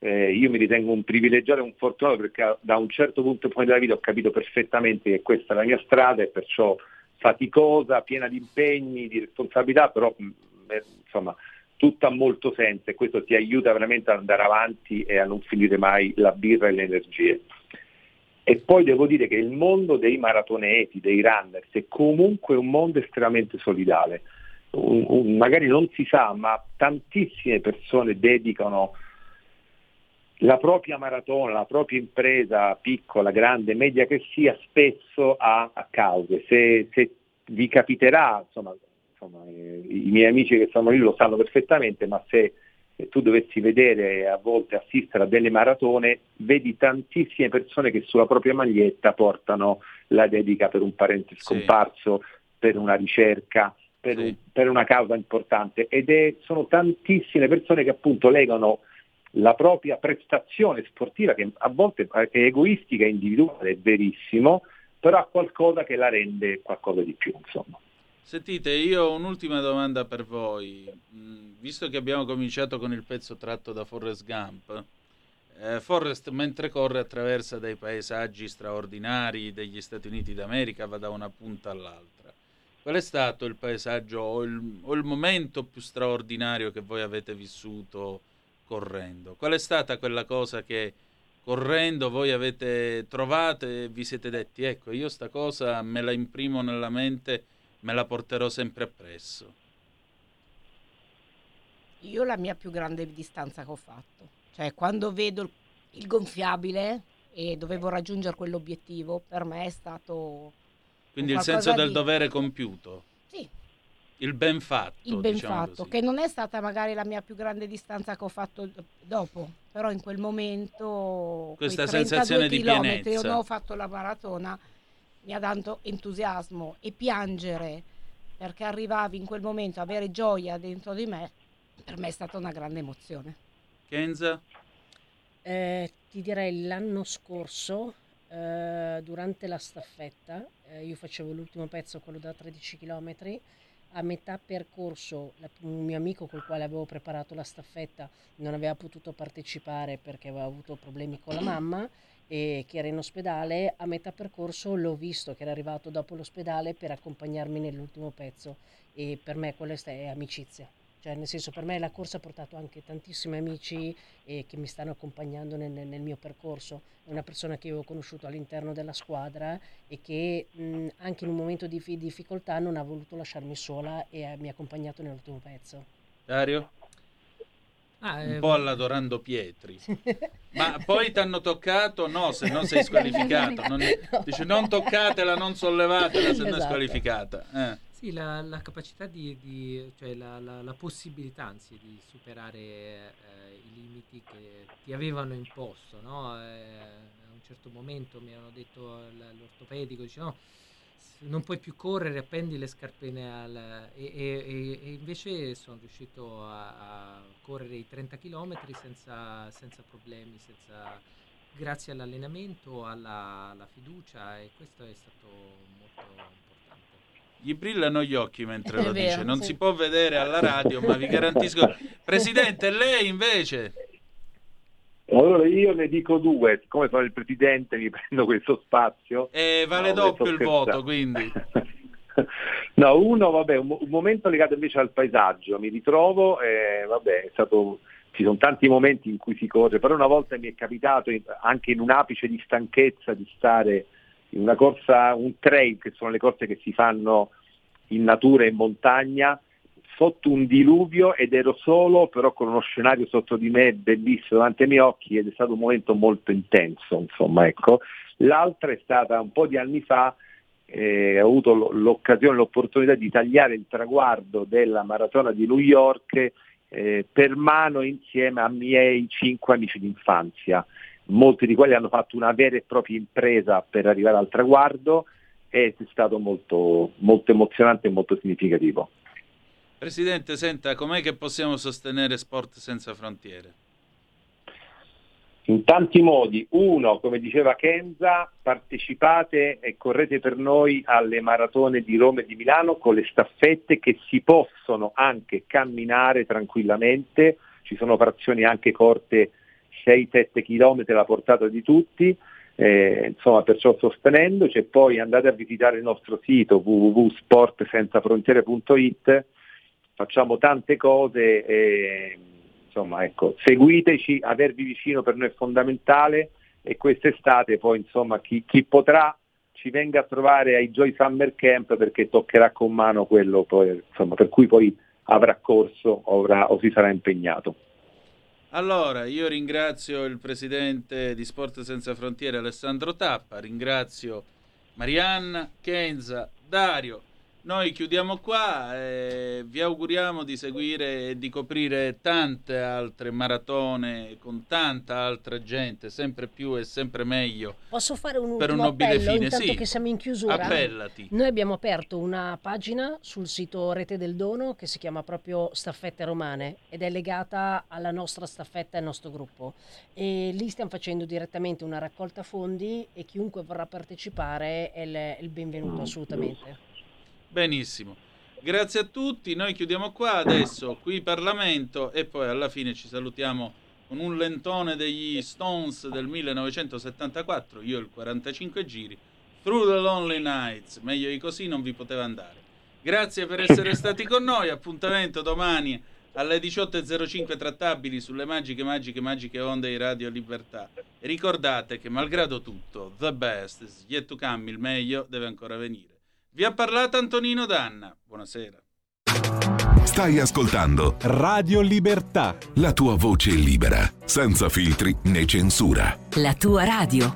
eh, io mi ritengo un privilegiato e un fortunato perché da un certo punto della vita ho capito perfettamente che questa è la mia strada e perciò faticosa, piena di impegni, di responsabilità, però mh, eh, insomma tutto ha molto senso e questo ti aiuta veramente ad andare avanti e a non finire mai la birra e le energie. E poi devo dire che il mondo dei maratoneti, dei runners, è comunque un mondo estremamente solidale. Un- un- magari non si sa, ma tantissime persone dedicano la propria maratona, la propria impresa, piccola, grande, media che sia, spesso a, a cause. Se, se vi capiterà, insomma, insomma, eh, i miei amici che sono lì lo sanno perfettamente, ma se tu dovessi vedere a volte assistere a delle maratone, vedi tantissime persone che sulla propria maglietta portano la dedica per un parente scomparso, per una ricerca, per, un- per una causa importante. Ed è- sono tantissime persone che appunto legano la propria prestazione sportiva, che a volte è egoistica e individuale, è verissimo, però ha qualcosa che la rende qualcosa di più, insomma. Sentite, io ho un'ultima domanda per voi. Mm, Visto che abbiamo cominciato con il pezzo tratto da Forrest Gump, eh, Forrest mentre corre attraversa dei paesaggi straordinari degli Stati Uniti d'America, va da una punta all'altra. Qual è stato il paesaggio o il, o il momento più straordinario che voi avete vissuto correndo? Qual è stata quella cosa che correndo voi avete trovato e vi siete detti, ecco, io sta cosa me la imprimo nella mente, me la porterò sempre appresso? Io la mia più grande distanza che ho fatto, cioè quando vedo il, il gonfiabile e dovevo raggiungere quell'obiettivo, per me è stato Quindi il senso del di- dovere compiuto. Sì. Il ben fatto. il ben diciamo fatto, così. che non è stata magari la mia più grande distanza che ho fatto dopo, però in quel momento Questa quei 32 sensazione di pienezza. io non ho fatto la maratona, mi ha dato entusiasmo e piangere perché arrivavi in quel momento a avere gioia dentro di me, per me è stata una grande emozione. Kenza? Eh, ti direi l'anno scorso, eh, durante la staffetta, eh, io facevo l'ultimo pezzo, quello da 13 km, a metà percorso la- un mio amico col quale avevo preparato la staffetta non aveva potuto partecipare perché aveva avuto problemi con la mamma e che era in ospedale, a metà percorso l'ho visto che era arrivato dopo l'ospedale per accompagnarmi nell'ultimo pezzo e per me quella è amicizia. Cioè, nel senso, per me la corsa ha portato anche tantissimi amici eh, che mi stanno accompagnando nel, nel mio percorso. È una persona che avevo conosciuto all'interno della squadra e che mh, anche in un momento di fi- difficoltà non ha voluto lasciarmi sola e ha- mi ha accompagnato nell'ultimo pezzo. Dario? Ah, Un eh, po' all'adorando Pietri. Ma poi ti hanno toccato? No, se no sei squalificato. Non- dice non toccatela, non sollevatela se no è Esatto. squalificata. Eh. Sì, la, la capacità di, di- cioè la, la- la possibilità anzi di superare eh, i limiti che ti avevano imposto, no? Eh, a un certo momento mi hanno detto l'ortopedico, dice no, non puoi più correre, appendi le scarpine al... E, e- e- invece sono riuscito a, a correre i 30 km senza, senza problemi, senza- grazie all'allenamento, alla, alla fiducia e questo è stato molto. Gli brillano gli occhi mentre È lo vero, dice. Non sì. si può vedere alla radio, ma vi garantisco. Presidente, lei invece. Allora io ne dico due, siccome sono il presidente mi prendo questo spazio. E vale No, doppio il voto, quindi. No, uno, vabbè, un, un momento legato invece al paesaggio, mi ritrovo, eh, vabbè, è stato, ci sono tanti momenti in cui si corre, però una volta mi è capitato in- anche in un apice di stanchezza di stare in una corsa, un trail, che sono le corse che si fanno in natura e in montagna, sotto un diluvio ed ero solo, però con uno scenario sotto di me bellissimo davanti ai miei occhi ed è stato un momento molto intenso, insomma, ecco. L'altra è stata un po' di anni fa, eh, ho avuto l'occasione, l'opportunità di tagliare il traguardo della maratona di New York eh, per mano insieme a miei cinque amici d'infanzia, molti di quelli hanno fatto una vera e propria impresa per arrivare al traguardo ed è stato molto, molto emozionante e molto significativo. Presidente, senta, com'è che possiamo sostenere Sport Senza Frontiere? In tanti modi, uno, come diceva Kenza, partecipate e correte per noi alle maratone di Roma e di Milano con le staffette che si possono anche camminare tranquillamente, ci sono operazioni anche corte 6-7 km alla portata di tutti, eh, insomma perciò sostenendoci e poi andate a visitare il nostro sito www.sportsenzafrontiere.it, facciamo tante cose e insomma ecco, seguiteci, avervi vicino per noi è fondamentale e quest'estate poi insomma chi, chi potrà ci venga a trovare ai Joy Summer Camp perché toccherà con mano quello poi, insomma, per cui poi avrà corso avrà- o si sarà impegnato. Allora, io ringrazio il presidente di Sport Senza Frontiere Alessandro Tappa, ringrazio Marianna, Kenza, Dario. Noi chiudiamo qua e vi auguriamo di seguire e di coprire tante altre maratone con tanta altra gente, sempre più e sempre meglio. Posso fare un Per un ultimo nobile appello fine, intanto sì. che siamo in chiusura? Appellati. Noi abbiamo aperto una pagina sul sito Rete del Dono che si chiama proprio Staffette Romane ed è legata alla nostra staffetta e al nostro gruppo. E lì stiamo facendo direttamente una raccolta fondi e chiunque vorrà partecipare è il, è il benvenuto assolutamente. Benissimo. Grazie a tutti, noi chiudiamo qua adesso qui Parlamento e poi alla fine ci salutiamo con un lentone degli Stones del 1974, io il 45 giri, Through the Lonely Nights, meglio di così non vi poteva andare. Grazie per essere stati con noi, appuntamento domani alle 18.05 trattabili sulle magiche, magiche, magiche onde di Radio Libertà. Ricordate che malgrado tutto, the best is yet to come, il meglio deve ancora venire. Vi ha parlato Antonino Danna, buonasera. Stai ascoltando Radio Libertà. la tua voce libera, senza filtri né censura. La tua radio.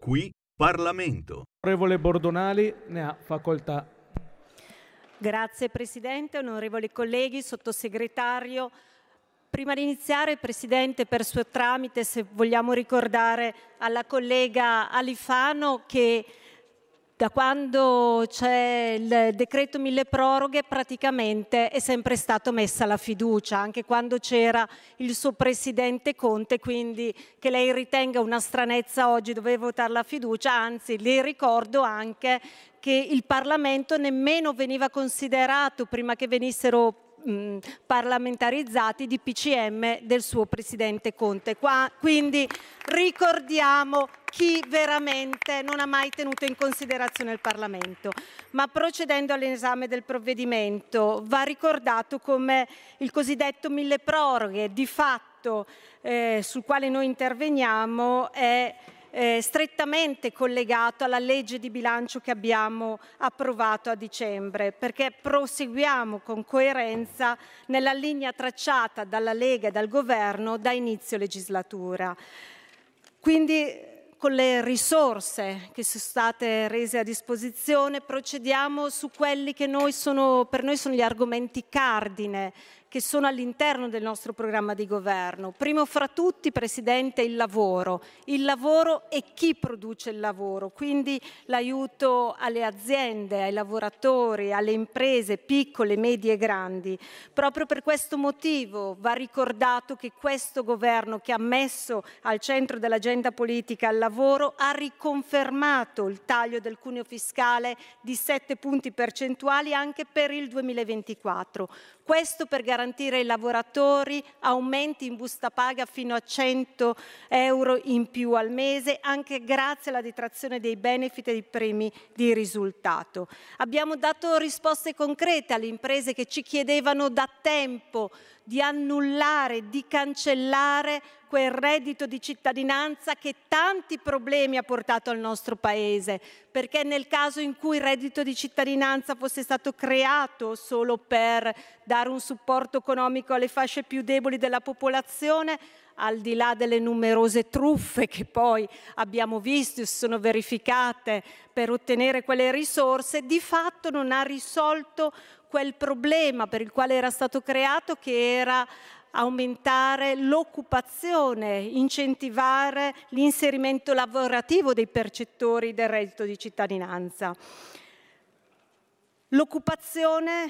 Qui Parlamento. Onorevole Bordonali ne ha facoltà. Grazie Presidente, onorevoli colleghi, sottosegretario. Prima di iniziare, Presidente, per suo tramite, se vogliamo ricordare alla collega Alifano che da quando c'è il decreto mille proroghe praticamente è sempre stata messa la fiducia, anche quando c'era il suo presidente Conte, quindi che lei ritenga una stranezza oggi dover votare la fiducia, anzi le ricordo anche che il Parlamento nemmeno veniva considerato prima che venissero mh, parlamentarizzati di PCM del suo presidente Conte. Qua, quindi ricordiamo chi veramente non ha mai tenuto in considerazione il Parlamento. Ma procedendo all'esame del provvedimento, va ricordato come il cosiddetto mille proroghe, di fatto eh, sul quale noi interveniamo, è eh, strettamente collegato alla legge di bilancio che abbiamo approvato a dicembre, perché proseguiamo con coerenza nella linea tracciata dalla Lega e dal Governo da inizio legislatura. Quindi con le risorse che sono state rese a disposizione procediamo su quelli che noi sono, per noi sono gli argomenti cardine che sono all'interno del nostro programma di governo. Primo fra tutti, Presidente, il lavoro. Il lavoro e chi produce il lavoro, quindi l'aiuto alle aziende, ai lavoratori, alle imprese piccole, medie e grandi. Proprio per questo motivo va ricordato che questo governo che ha messo al centro dell'agenda politica il lavoro ha riconfermato il taglio del cuneo fiscale di 7 punti percentuali anche per il 2024. Questo per garantire ai lavoratori aumenti in busta paga fino a 100 euro in più al mese, anche grazie alla detrazione dei benefit e dei premi di risultato. Abbiamo dato risposte concrete alle imprese che ci chiedevano da tempo di annullare, di cancellare quel reddito di cittadinanza che tanti problemi ha portato al nostro Paese, perché nel caso in cui il reddito di cittadinanza fosse stato creato solo per dare un supporto economico alle fasce più deboli della popolazione, al di là delle numerose truffe che poi abbiamo visto e si sono verificate per ottenere quelle risorse, di fatto non ha risolto quel problema per il quale era stato creato che era aumentare l'occupazione, incentivare l'inserimento lavorativo dei percettori del reddito di cittadinanza. L'occupazione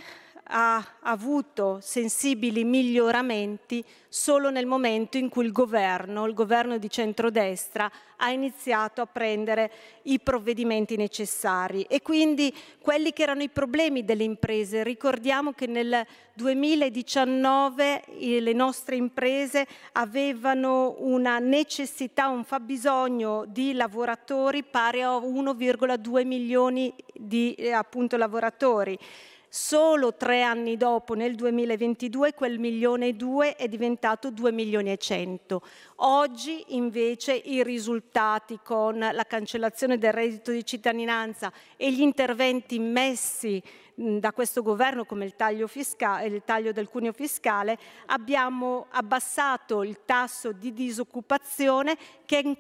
ha avuto sensibili miglioramenti solo nel momento in cui il governo, il governo di centrodestra, ha iniziato a prendere i provvedimenti necessari e quindi quelli che erano i problemi delle imprese. Ricordiamo che nel 2019 eh, le nostre imprese avevano una necessità, un fabbisogno di lavoratori pari a 1,2 milioni di eh, appunto lavoratori. Solo tre anni dopo, nel 2022, quel milione e due è diventato 2 milioni e 100. Oggi invece i risultati con la cancellazione del reddito di cittadinanza e gli interventi messi da questo governo come il taglio, fisca- il taglio del cuneo fiscale abbiamo abbassato il tasso di disoccupazione che è in,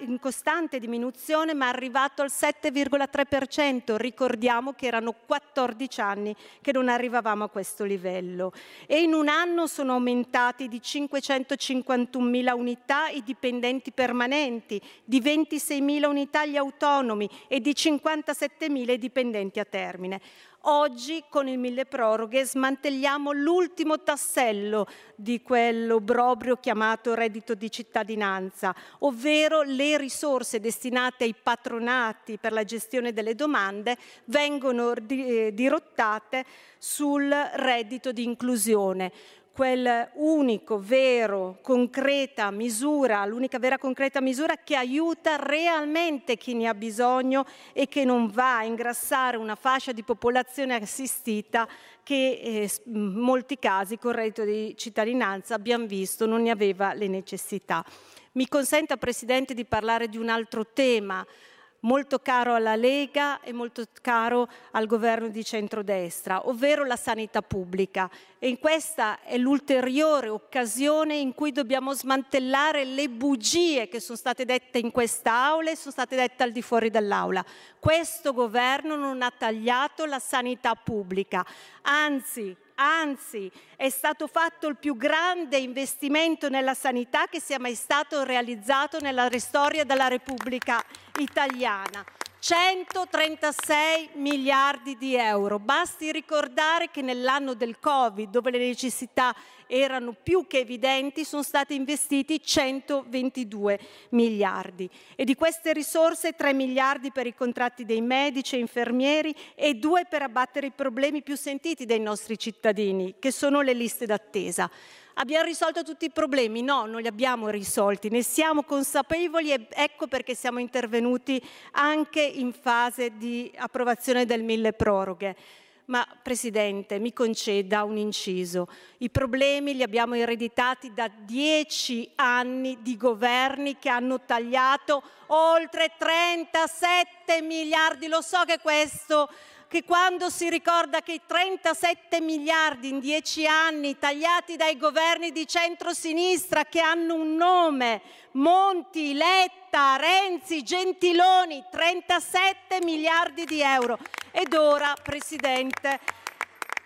in costante diminuzione ma è arrivato al 7,3%. Ricordiamo che erano 14 anni che non arrivavamo a questo livello e in un anno sono aumentati di 551.000 unità i dipendenti permanenti, di 26.000 unità gli autonomi e di 57.000 i dipendenti a termine. Oggi con il mille proroghe smantelliamo l'ultimo tassello di quell'obrobrio chiamato reddito di cittadinanza, ovvero le risorse destinate ai patronati per la gestione delle domande vengono eh, dirottate sul reddito di inclusione quel unico, vero, concreta misura, l'unica vera concreta misura che aiuta realmente chi ne ha bisogno e che non va a ingrassare una fascia di popolazione assistita che eh, in molti casi con reddito di cittadinanza abbiamo visto non ne aveva le necessità. Mi consenta, Presidente, di parlare di un altro tema molto caro alla Lega e molto caro al governo di centrodestra, ovvero la sanità pubblica. E questa è l'ulteriore occasione in cui dobbiamo smantellare le bugie che sono state dette in quest'Aula e sono state dette al di fuori dell'Aula. Questo governo non ha tagliato la sanità pubblica, anzi Anzi, è stato fatto il più grande investimento nella sanità che sia mai stato realizzato nella storia della Repubblica Italiana. 136 miliardi di euro. Basti ricordare che nell'anno del Covid, dove le necessità erano più che evidenti, sono stati investiti 122 miliardi. E di queste risorse 3 miliardi per i contratti dei medici e infermieri e 2 per abbattere i problemi più sentiti dai nostri cittadini, che sono le liste d'attesa. Abbiamo risolto tutti i problemi? No, non li abbiamo risolti, ne siamo consapevoli e ecco perché siamo intervenuti anche in fase di approvazione del mille proroghe. Ma Presidente, mi conceda un inciso. I problemi li abbiamo ereditati da dieci anni di governi che hanno tagliato oltre 37 miliardi. Lo so che questo che quando si ricorda che i 37 miliardi in dieci anni tagliati dai governi di centrosinistra che hanno un nome, Monti, Letta, Renzi, Gentiloni, 37 miliardi di euro. Ed ora, Presidente,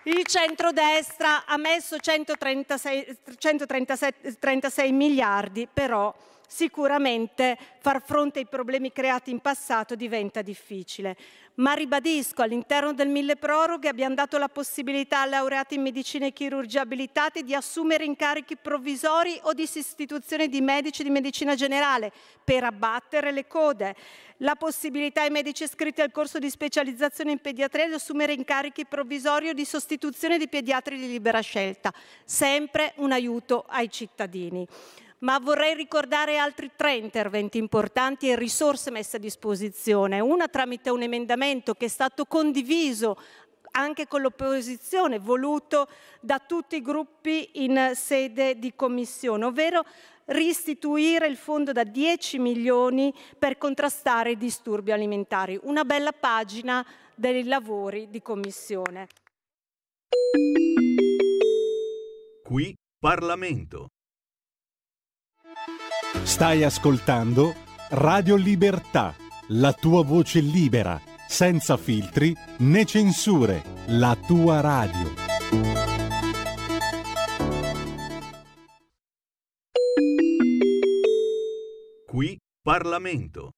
il centrodestra ha messo 136, 136 miliardi, però sicuramente far fronte ai problemi creati in passato diventa difficile. Ma ribadisco, all'interno del mille proroghe abbiamo dato la possibilità ai laureati in medicina e chirurgia abilitati di assumere incarichi provvisori o di sostituzione di medici di medicina generale per abbattere le code. La possibilità ai medici iscritti al corso di specializzazione in pediatria di assumere incarichi provvisori o di sostituzione di pediatri di libera scelta. Sempre un aiuto ai cittadini ma vorrei ricordare altri tre interventi importanti e risorse messe a disposizione. Una tramite un emendamento che è stato condiviso anche con l'opposizione, voluto da tutti i gruppi in sede di commissione, ovvero ristituire il fondo da 10 milioni per contrastare i disturbi alimentari. Una bella pagina dei lavori di commissione. Qui Parlamento. Stai ascoltando Radio Libertà, la tua voce libera, senza filtri né censure, la tua radio. Qui Parlamento.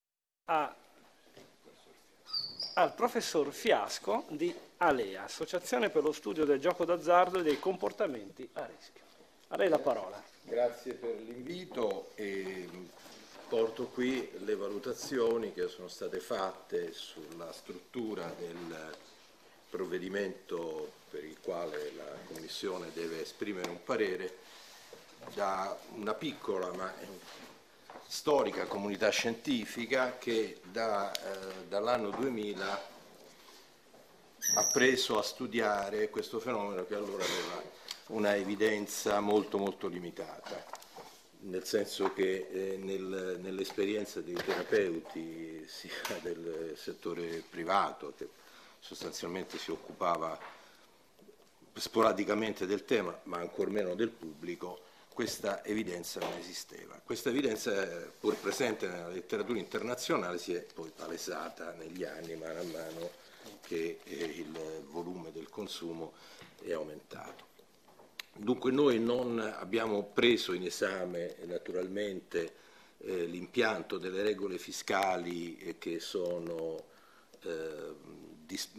al professor Fiasco di ALEA, Associazione per lo studio del gioco d'azzardo e dei comportamenti a rischio. A lei la parola. Grazie per l'invito e porto qui le valutazioni che sono state fatte sulla struttura del provvedimento per il quale la Commissione deve esprimere un parere. Da una piccola ma storica comunità scientifica che da, eh, dall'anno 2000 ha preso a studiare questo fenomeno che allora aveva una evidenza molto molto limitata, nel senso che eh, nel- nell'esperienza dei terapeuti sia del settore privato che sostanzialmente si occupava sporadicamente del tema, ma ancor meno del pubblico, questa evidenza non esisteva. Questa evidenza, pur presente nella letteratura internazionale, si è poi palesata negli anni, mano a mano che eh, il volume del consumo è aumentato. Dunque noi non abbiamo preso in esame naturalmente eh, l'impianto delle regole fiscali eh, che sono eh, dis-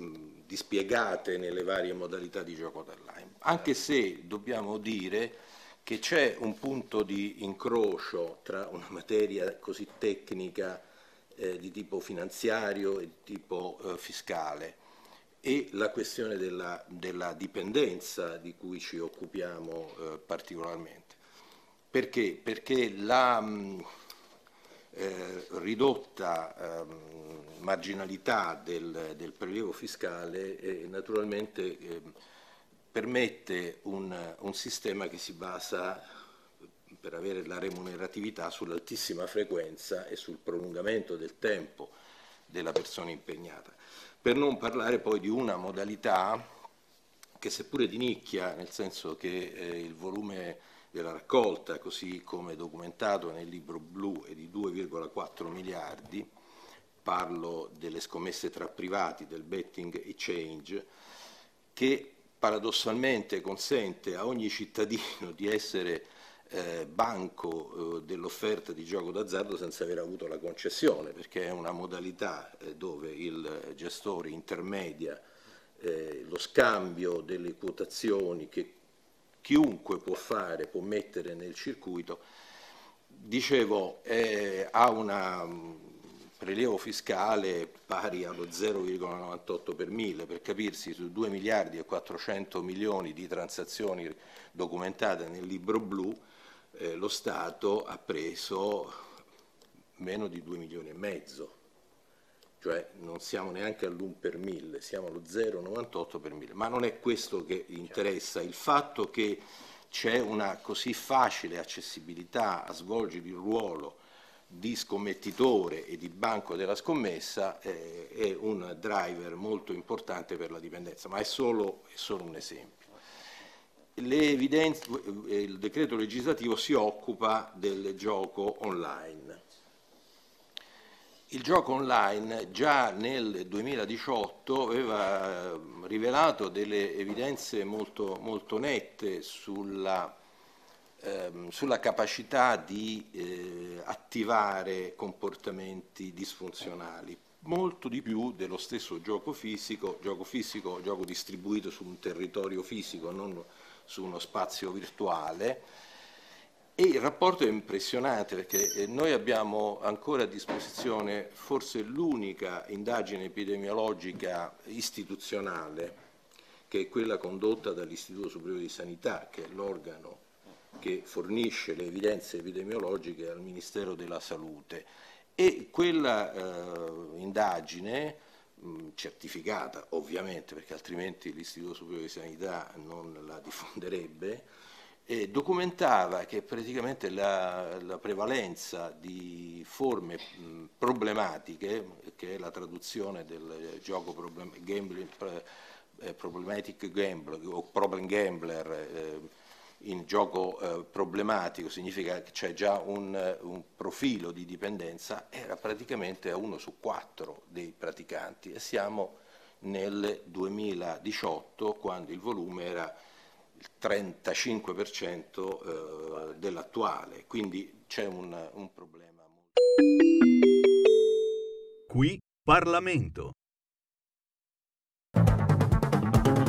dispiegate nelle varie modalità di gioco online, anche se dobbiamo dire che c'è un punto di incrocio tra una materia così tecnica eh, di tipo finanziario e di tipo eh, fiscale e la questione della, della dipendenza di cui ci occupiamo eh, particolarmente. Perché? Perché la mh, eh, ridotta ehm, marginalità del, del prelievo fiscale eh, naturalmente ehm, permette un, un sistema che si basa per avere la remuneratività sull'altissima frequenza e sul prolungamento del tempo della persona impegnata. Per non parlare poi di una modalità che seppure di nicchia, nel senso che eh, il volume della raccolta, così come documentato nel libro blu, è di 2,4 miliardi, parlo delle scommesse tra privati, del betting exchange, che paradossalmente consente a ogni cittadino di essere eh, banco eh, dell'offerta di gioco d'azzardo senza aver avuto la concessione, perché è una modalità eh, dove il gestore intermedia eh, lo scambio delle quotazioni che chiunque può fare, può mettere nel circuito, dicevo, ha un prelievo fiscale pari allo 0,98 per mille, per capirsi su 2 miliardi e 400 milioni di transazioni documentate nel libro blu, eh, lo Stato ha preso meno di 2 milioni e mezzo, cioè non siamo neanche all'1 per mille, siamo allo 0,98 per mille, ma non è questo che interessa, il fatto che c'è una così facile accessibilità a svolgere il ruolo di scommettitore e di banco della scommessa eh, è un driver molto importante per la dipendenza, ma è solo, è solo un esempio. Eh, il decreto legislativo si occupa del gioco online. Il gioco online già nel 2018 aveva eh, rivelato delle evidenze molto, molto nette sulla, ehm, sulla capacità di eh, attivare comportamenti disfunzionali, molto di più dello stesso gioco fisico, gioco fisico, gioco distribuito su un territorio fisico, non su uno spazio virtuale. E il rapporto è impressionante perché eh, noi abbiamo ancora a disposizione forse l'unica indagine epidemiologica istituzionale, che è quella condotta dall'Istituto Superiore di Sanità, che è l'organo che fornisce le evidenze epidemiologiche al Ministero della Salute. E quella eh, indagine, certificata ovviamente, perché altrimenti l'Istituto Superiore di Sanità non la diffonderebbe, eh, documentava che praticamente la, la prevalenza di forme mh, problematiche, che è la traduzione del gioco problem- gambling, eh, problematic gambler o problem gambler eh, in gioco eh, problematico, significa che c'è già un, eh, un profilo di dipendenza, era praticamente a uno su quattro dei praticanti e siamo nel 2018 quando il volume era il 35% eh, dell'attuale, quindi c'è un, un problema. Qui Parlamento.